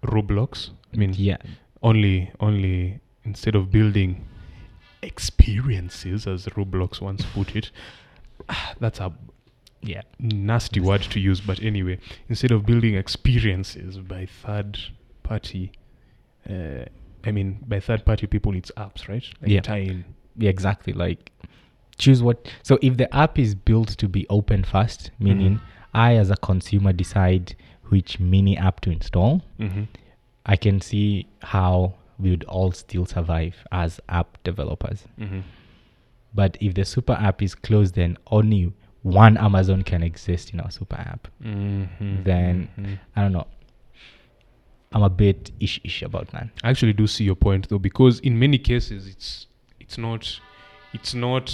A: Roblox. I mean,
B: Yeah,
A: only only instead of building experiences, as Roblox once put it, that's a
B: yeah.
A: nasty word to use. But anyway, instead of building experiences by third party, uh, I mean by third party people, it's apps, right? Like
B: Yeah.
A: tie in.
B: Yeah, exactly. Like choose what. So if the app is built to be open first, meaning
A: Mhm.
B: I as a consumer decide which mini app to install,
A: Mm-hmm.
B: I can see how we would all still survive as app developers.
A: Mm-hmm.
B: But if the super app is closed, then only one Amazon can exist in our super app.
A: Mm-hmm.
B: Then- I don't know. I'm a bit ish ish about that.
A: I actually do see your point though, because in many cases it's it's not it's not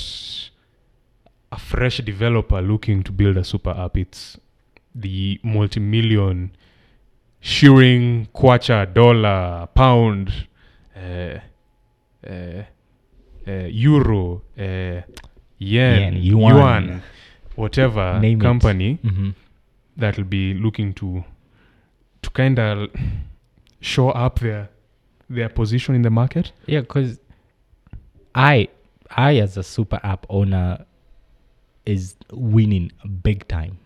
A: a fresh developer looking to build a super app. It's the multi-million shilling, kwacha, dollar, pound, uh, uh, uh, euro, uh, yen,
B: Yen,
A: yuan,
B: yuan.
A: whatever
B: Name
A: company
B: Mm-hmm.
A: that'll be looking to kind of show up their their position in the market.
B: Yeah, because I I, as a super app owner, is winning big time.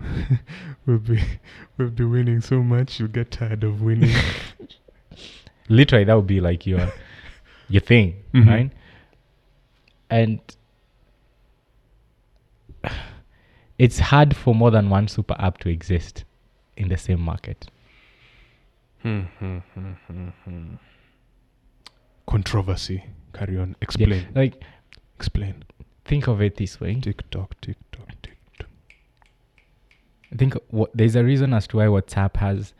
A: We'll be we'll be winning so much you'll get tired of winning.
B: Literally, that would be like your your thing,
A: Mhm.
B: right? And it's hard for more than one super app to exist in the same market.
A: Hmm, hmm, hmm, hmm Controversy. Carry on. Explain.
B: Like,
A: Explain.
B: think of it this way.
A: TikTok, TikTok, TikTok.
B: I think what, there's a reason as to why WhatsApp has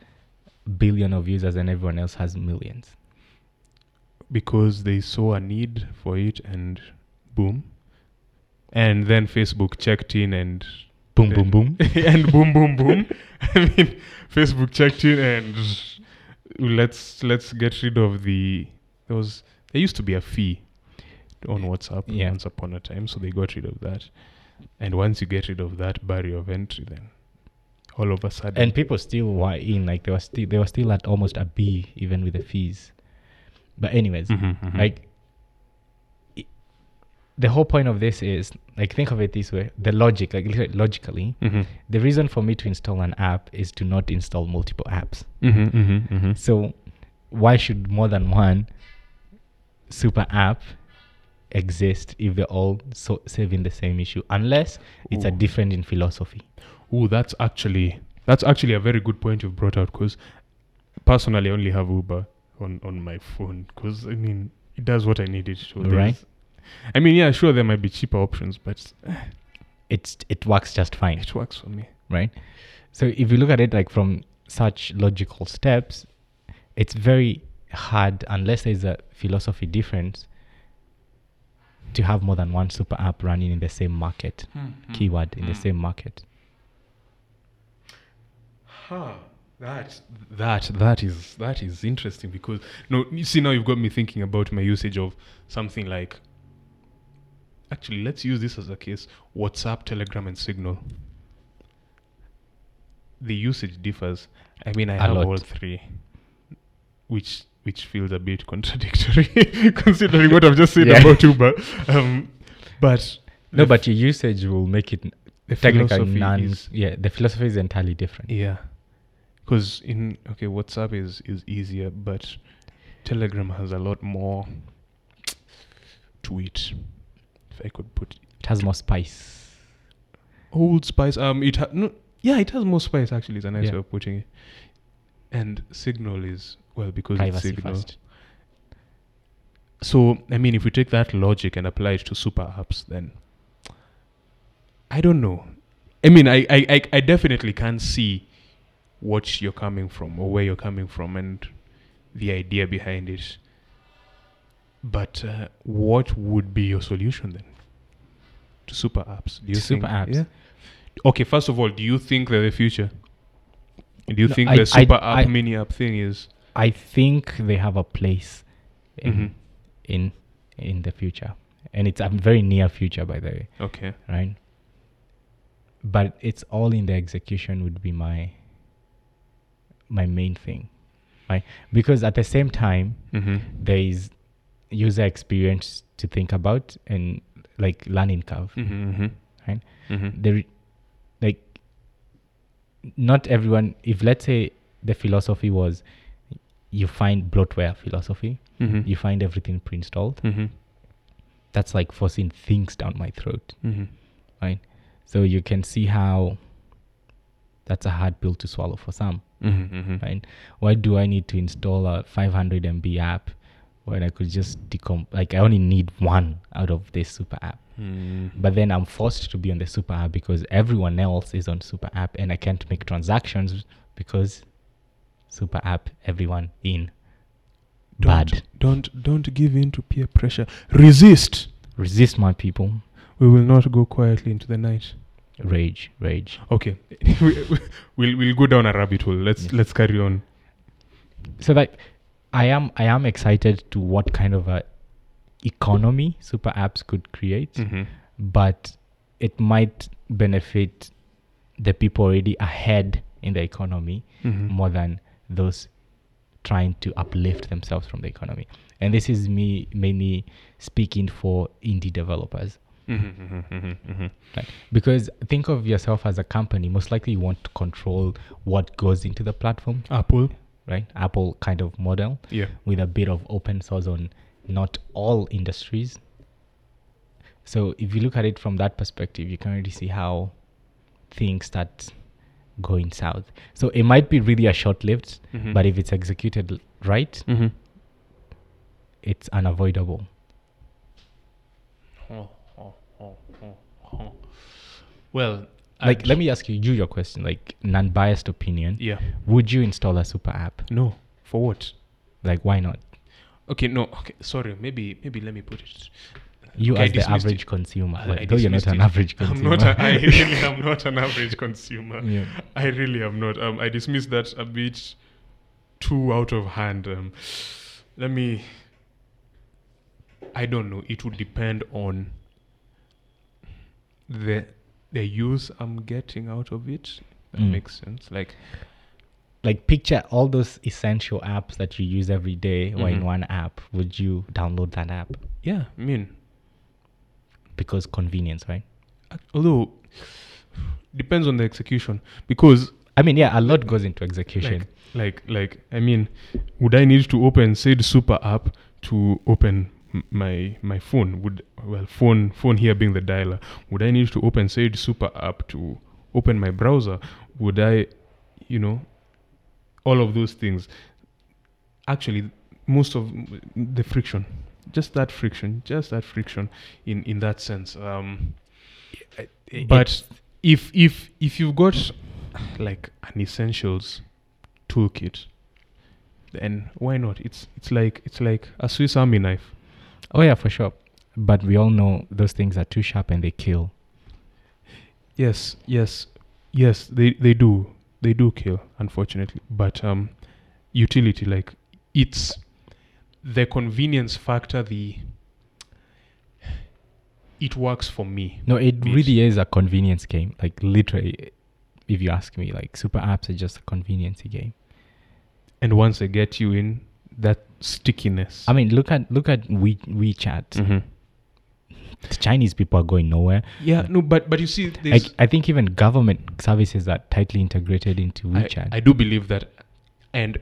B: billion of users and everyone else has millions.
A: Because they saw a need for it and boom. And then Facebook checked in and
B: Boom, boom, boom.
A: and boom boom boom. I mean Facebook checked in and let's let's get rid of the there was there used to be a fee on WhatsApp
B: Yeah.
A: once upon a time, so they got rid of that. And once you get rid of that barrier of entry then all of a sudden
B: and people still were in like they were still they were still at almost a B even with the fees. But anyways,
A: Mhm, mhm.
B: like the whole point of this is like think of it this way: the logic, like logically,
A: Mhm.
B: the reason for me to install an app is to not install multiple apps.
A: Mhm, mhm, mhm.
B: So why should more than one super app exist if they're all so saving the same issue? Unless it's a
A: Ooh.
B: different in philosophy.
A: oh that's actually that's actually a very good point you've brought out because personally I only have Uber on on my phone because I mean it does what I need it to.
B: Right.
A: There's- I mean, yeah, sure there might be cheaper options, but eh.
B: It's it works just fine.
A: it works for me.
B: right? So if you look at it like from such logical steps, it's very hard unless there's a philosophy difference to have more than one super app running in the same market hmm, hmm, keyword in the
A: mm.
B: same market.
A: Huh. That that that is that is interesting because no you see now you've got me thinking about my usage of something like actually let's use this as a case WhatsApp, Telegram and Signal. The usage differs. I mean I
B: A
A: have
B: lot.
A: all three. Which which feels a bit contradictory considering what I've just said
B: Yeah.
A: about Uber. Um, but
B: No, but your usage will make it
A: the
B: technically
A: philosophy
B: non.
A: is-
B: yeah, the philosophy is entirely different.
A: Yeah, because in okay, WhatsApp is is easier, but Telegram has a lot more to it. If I could put
B: It has more spice.
A: Old Spice, um, it ha- no, yeah, it has more spice. Actually, is a nice
B: Yeah.
A: way of putting it. And Signal is well because
B: Privacy
A: it's Signal.
B: first.
A: So I mean, if we take that logic and apply it to super apps, then I don't know. I mean, I I, I, I definitely can see what you're coming from or where you're coming from and the idea behind it. But uh, what would be your solution then to super apps? Do you
B: To super
A: think,
B: apps?
A: Yeah. Okay, first of all, do you think they're the future? Do you
B: No,
A: think
B: I-
A: the
B: I-
A: super app,
B: I-
A: mini app thing is?
B: I think they have a place in
A: Mhm.
B: in in the future, and it's a very near future, by the way.
A: Okay.
B: right? But it's all in the execution would be my my main thing, right? Because at the same time,
A: Mm-hmm.
B: there is user experience to think about and like learning curve.
A: Mm-hmm.
B: Right.
A: Mm-hmm.
B: There, like, not everyone. If let's say the philosophy was, you find bloatware philosophy,
A: Mm-hmm.
B: you find everything pre-installed.
A: Mm-hmm.
B: That's like forcing things down my throat.
A: Mm-hmm.
B: right? So you can see how that's a hard pill to swallow for some,
A: Mm-hmm.
B: right? Why do I need to install a 500 MB app when I could just decom Like I only need one out of this super app,
A: Mm.
B: but then I'm forced to be on the super app because everyone else is on super app, and I can't make transactions because super app everyone in.
A: Don't,
B: Bad.
A: Don't don't give in to peer pressure. Resist.
B: Resist my people.
A: We will not go quietly into the night.
B: Rage, rage.
A: Okay, We- we- we'll we'll go down a rabbit hole. Let's
B: Yes.
A: let's carry on.
B: so like i am i am excited to what kind of a economy super apps could create
A: Mm-hmm.
B: but it might benefit the people already ahead in the economy
A: Mm-hmm.
B: more than those trying to uplift themselves from the economy and this is me mainly speaking for indie developers.
A: Mhm, mhm, mhm, mhm.
B: Right? Because think of yourself as a company. Most likely, you want to control what goes into the platform,
A: Apple.
B: Right? Apple kind of model
A: Yeah.
B: with a bit of open source on not all industries. So if you look at it from that perspective, you can already see how things start going south. So it might be really a short-lived,
A: Mhm.
B: but if it's executed right,
A: Mhm.
B: it's unavoidable.
A: Oh, oh, oh, oh, oh. Well,
B: Like, let me ask you, you your question, like non-biased opinion.
A: Yeah.
B: Would you install a super app?
A: No. For what?
B: Like, why not?
A: Okay. No. Okay. Sorry. Maybe. Maybe. Let me put it.
B: You
A: Okay,
B: as the average
A: it.
B: consumer,
A: I-
B: though you're not
A: dismissed
B: an
A: it.
B: average
A: I'm
B: consumer.
A: not. A, I really am not an average consumer.
B: Yeah.
A: I really am not. Um, I dismissed that a bit too out of hand. Um, let me. I don't know. It would depend on the the use I'm getting out of it. That
B: Mm.
A: makes sense. Like
B: like picture all those essential apps that you use every day or in
A: Mhm.
B: one app would you download that app
A: yeah, I mean,
B: because convenience right
A: although depends on the execution because
B: i mean yeah a lot goes into execution
A: like like I mean, would I need to open said super app to open my my phone? Would well phone phone here being the dialer? Would I need to open said super app to open my browser? Would I, you know, all of those things? Actually, most of the friction, just that friction, just that friction, in in that sense. Um,
B: It-
A: but if if if you've got like an essentials toolkit then why not it's it's like it's like a swiss army knife
B: oh yeah for sure. But we all know those things are too sharp and they kill.
A: Yes yes yes they they do. They do kill unfortunately. But um utility like it's the convenience factor the it works for me.
B: No it
A: Bit.
B: really is a convenience game. Like literally if you ask me like super apps are just a convenience game.
A: And once they get you in that stickiness
B: i mean look at look at we wechat
A: Mhm.
B: the chinese people are going nowhere
A: yeah no but but you see
B: I, I think even government services are tightly integrated into
A: I,
B: WeChat.
A: I do believe that, and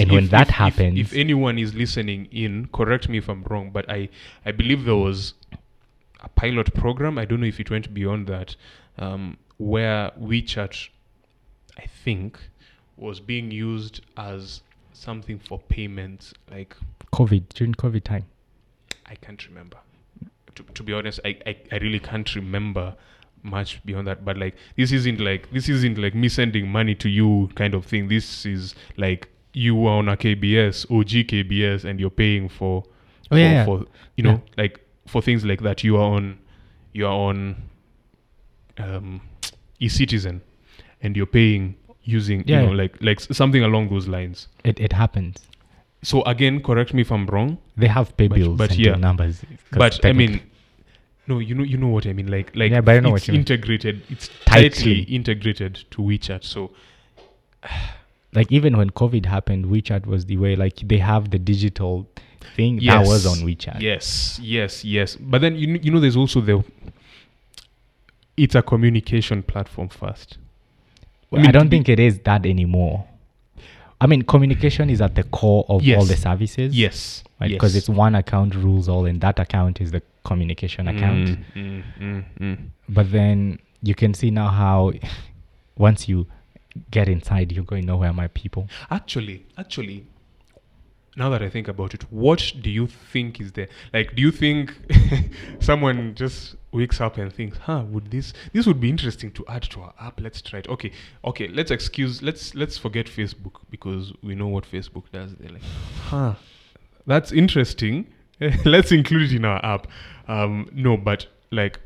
B: And when that
A: if- if-
B: happens-
A: if, anyone is listening in, correct me if I'm wrong, but I I believe there was a pilot program. I don't know if it went beyond that, um, where WeChat, I think, was being used as something for payments. Like
B: COVID during COVID time.
A: I can't remember. To, to be honest, I, I, I really can't remember much beyond that. But like this isn't like this isn't like me sending money to you kind of thing. This is like you are on a KBS, OG KBS, and you're paying for
B: Oh,
A: for,
B: yeah, yeah.
A: for you know like for things like that. You are on you are on um, e-citizen, and you're paying using
B: Yeah,
A: you know like like something along those lines.
B: It it happens.
A: So again, correct me if I'm wrong.
B: They have pay
A: But-
B: bills
A: but
B: and
A: yeah.
B: numbers
A: but I mean, no, you know, you know what I mean. Like, like
B: Yeah, but I know what
A: it's
B: you mean.
A: integrated. It's
B: Tightly.
A: tightly integrated to WeChat. So
B: like even when COVID happened, WeChat was the way. Like they have the digital thing that was on WeChat.
A: yes, yes, yes. But then you you know, there's also the. It's a communication platform first.
B: I,
A: mean, to
B: don't think it is that anymore. I mean, communication is at the core of all the services.
A: Yes,
B: Right, because
A: yes.
B: it's one account rules all, and that account is the communication account.
A: Mm, mm, mm, mm.
B: But then you can see now how once you get inside, you're going nowhere, my people.
A: Actually, actually, now that I think about it, what do you think is there? Like, do you think someone just wakes up and thinks, "Huh, would this this would be interesting to add to our app? Let's try it." Okay, okay, let's excuse, let's let's forget Facebook because we know what Facebook does. They're like, "Huh, that's interesting. let's include it in our app." Um, no, but like,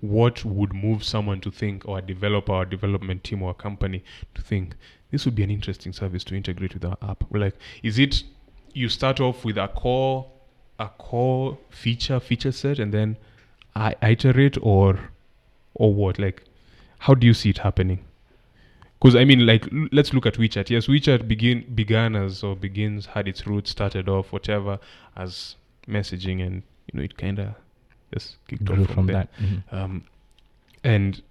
A: what would move someone to think, or a developer, or development team, or a company to think this would be an interesting service to integrate with our app? Like, is it you start off with a core, a core feature feature set, and then I iterate, or or what? Like, how do you see it happening? Because I mean, like, l- let's look at WeChat. Yes, WeChat begin began as or begins had its roots started off whatever as messaging, and you know it kind of just kicked
B: Grew
A: off
B: from,
A: from,
B: that. Mhm.
A: Um, and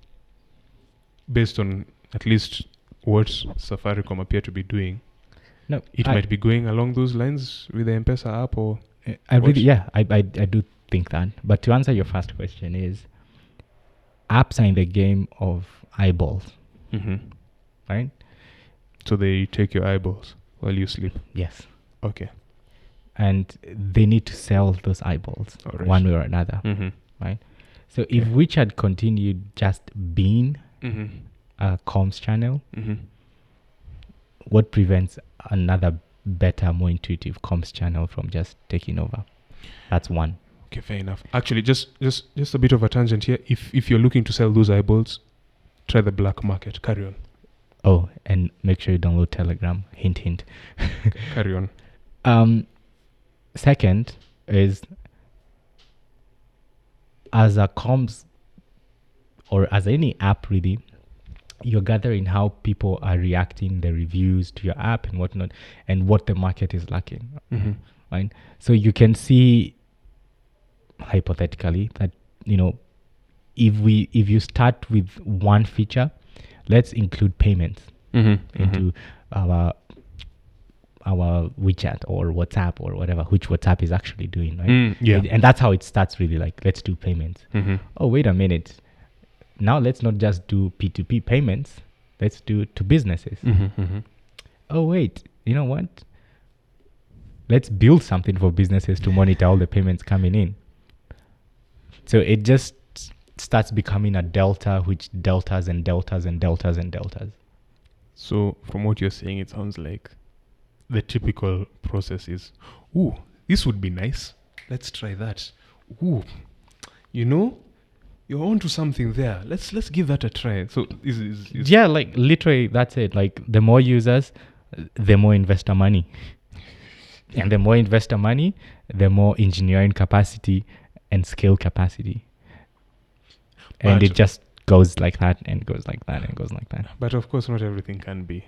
A: based on at least what Safaricom appear to be doing,
B: No,
A: it
B: I,
A: might be going along those lines with the M-Pesa app, or
B: I really, yeah, I, I, I do think that. But to answer your first question is, apps are in the game of eyeballs, right?
A: so they take your eyeballs while you sleep.
B: Yes.
A: Okay.
B: And they need to sell those eyeballs
A: Alright.
B: one way or another.
A: Mm-hmm.
B: So if
A: Okay.
B: WeChat continued just being
A: Mm-hmm.
B: a comms channel,
A: Mm-hmm.
B: what prevents another better, more intuitive comms channel from just taking over? That's one.
A: Okay, fair enough. Actually, just just just a bit of a tangent here. If if you're looking to sell those eyeballs, try the black market. Carry on.
B: Oh, and make sure you download Telegram. Hint, hint.
A: Carry on.
B: Um, second is as a comms or as any app really, you're gathering how people are reacting, the reviews to your app and whatnot, and what the market is lacking.
A: Mm-hmm.
B: Right. So you can see hypothetically that you know if we if you start with one feature, let's include payments
A: Mm-hmm.
B: into our our WeChat or WhatsApp or whatever, which WhatsApp is actually doing, right?
A: Mm, yeah.
B: And, and that's how it starts really like let's do payments.
A: Mm-hmm.
B: Oh, wait a minute. Now let's not just do P2P payments. Let's do it to businesses.
A: Mm-hmm. Mm-hmm.
B: Oh, wait. You know what? Let's build something for businesses to monitor all the payments coming in. So it just starts becoming a delta, which deltas and deltas and deltas and deltas.
A: So, from what you're saying, it sounds like the typical process is, ooh, this would be nice. Let's try that. Ooh, you know, you're onto something there. Let's let's give that a try. So, is is, is
B: yeah like literally that's it like the more users the more investor money and the more investor money the more engineering capacity and skill capacity and it just goes like that and goes like that and goes like that
A: But of course, not everything can be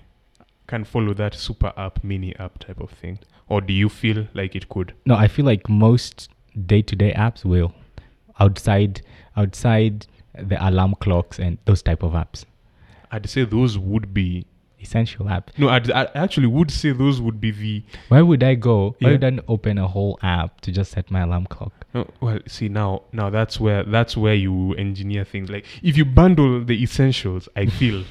A: can follow that super app, mini app type of thing. Or do you feel like it could?
B: no i feel like most day-to-day apps will outside outside the alarm clocks and those type of apps
A: I'd say those would be
B: essential apps
A: no. I'd, I actually would say those would be the
B: why would i go why
A: Yeah.
B: would i open a whole app to just set my alarm clock
A: No, well, see now, now that's where that's where you engineer things. Like if you bundle the essentials, I feel,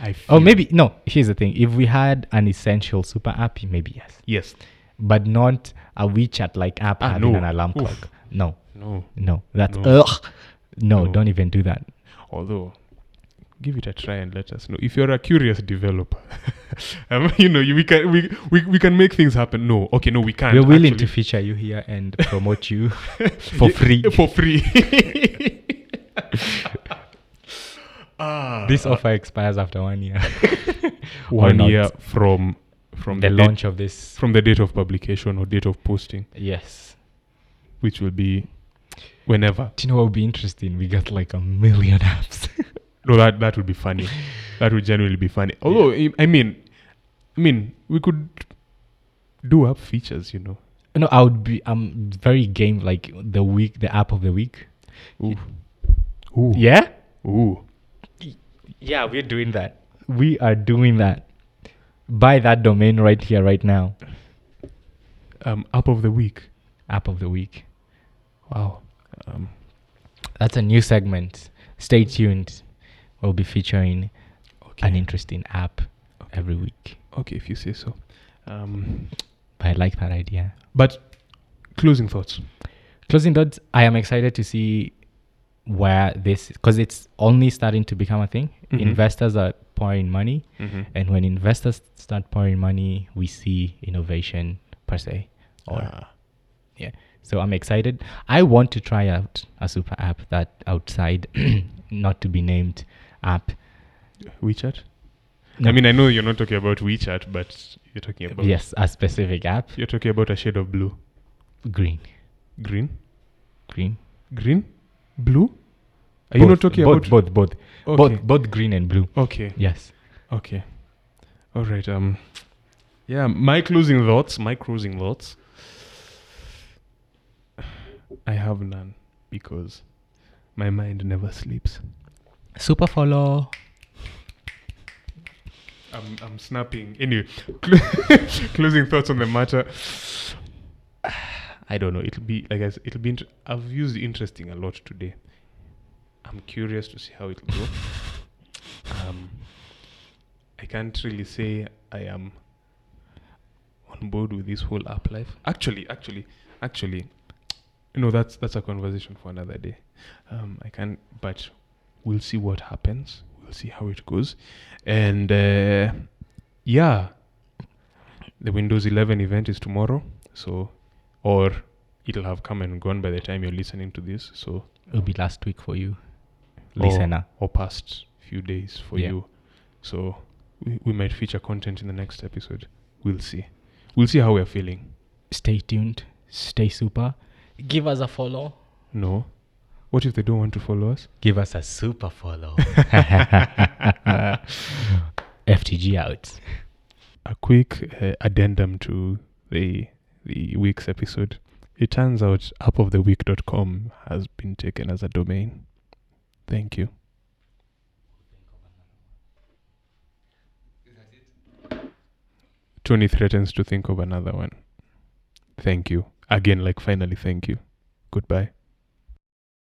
A: I feel.
B: Oh, maybe no. Here's the thing: if we had an essential super app, maybe yes,
A: yes.
B: but not a WeChat like app
A: Ah,
B: having
A: no.
B: an alarm
A: Oof.
B: clock. No,
A: No,
B: no, that's
A: No.
B: ugh. No,
A: No.
B: don't even do that.
A: although give it a try and let us know if you're a curious developer. um, you know, you, we can we, we we can make things happen. No, okay, no, we can't.
B: We're willing to feature you here and promote you for free.
A: For free. ah,
B: This offer expires after one year.
A: one year from from
B: the
A: the, date,
B: launch of this.
A: from the date of publication or date of posting,
B: Yes.
A: which will be whenever.
B: Do you know what would be interesting? We got like a million apps.
A: No, that that would be funny. that would genuinely be funny. Although I- I mean, I mean, we could do app features, you know.
B: no, I would be. I'm very game like the week, the app of the week.
A: Ooh, ooh,
B: Yeah.
A: ooh.
B: Yeah, we're doing that. We are doing that. Buy that domain right here, right now.
A: Um, app of the week.
B: App of the week.
A: Wow. Um,
B: That's a new segment. Stay tuned. We'll be featuring
A: okay.
B: an interesting app every week.
A: okay, if you say so. Um,
B: But I like that idea.
A: but closing thoughts.
B: Closing thoughts. I am excited to see where this because it's only starting to become a thing.
A: Mhm.
B: Investors are pouring money,
A: Mm-hmm.
B: and when investors start pouring money, we see innovation per se. Or
A: Ah.
B: So I'm excited. I want to try out a super app that outside, not to be named app.
A: WeChat.
B: No.
A: I mean, I know you're not talking about WeChat, but you're talking about
B: yes, a specific app.
A: You're talking about a shade of blue,
B: Green,
A: green,
B: green.
A: green, blue. Are you not talking
B: both,
A: about
B: both, both,
A: Okay.
B: both, both green and blue?
A: Okay.
B: Yes.
A: Okay. All right. Um. Yeah. My closing thoughts. My closing thoughts. I have none because my mind never sleeps.
B: Super follow.
A: I'm I'm snapping. Anyway, closing thoughts on the matter. I don't know. It'll be like I said, it'll be. Int- I've used interesting a lot today. I'm curious to see how it'll go. um, I can't really say I am on board with this whole app life. Actually, actually, actually, know that's that's a conversation for another day. Um, I can't, but we'll see what happens. We'll see how it goes, and uh, yeah, the Windows 11 event is tomorrow. So, or it'll have come and gone by the time you're listening to this. So,
B: It'll be last week for you,
A: or-
B: listener.
A: or past few days for
B: Yeah.
A: you. So we, we might feature content in the next episode. We'll see. We'll see how we're feeling.
B: Stay tuned. Stay super. Give us a follow.
A: No. What if they don't want to follow us?
B: Give us a super follow. FTG out.
A: A quick uh, addendum to the the week's episode. It turns out appoftheweek.com has been taken as a domain. Thank you. Tony threatens to think of another one. Thank you. Again, like finally, thank you. Goodbye.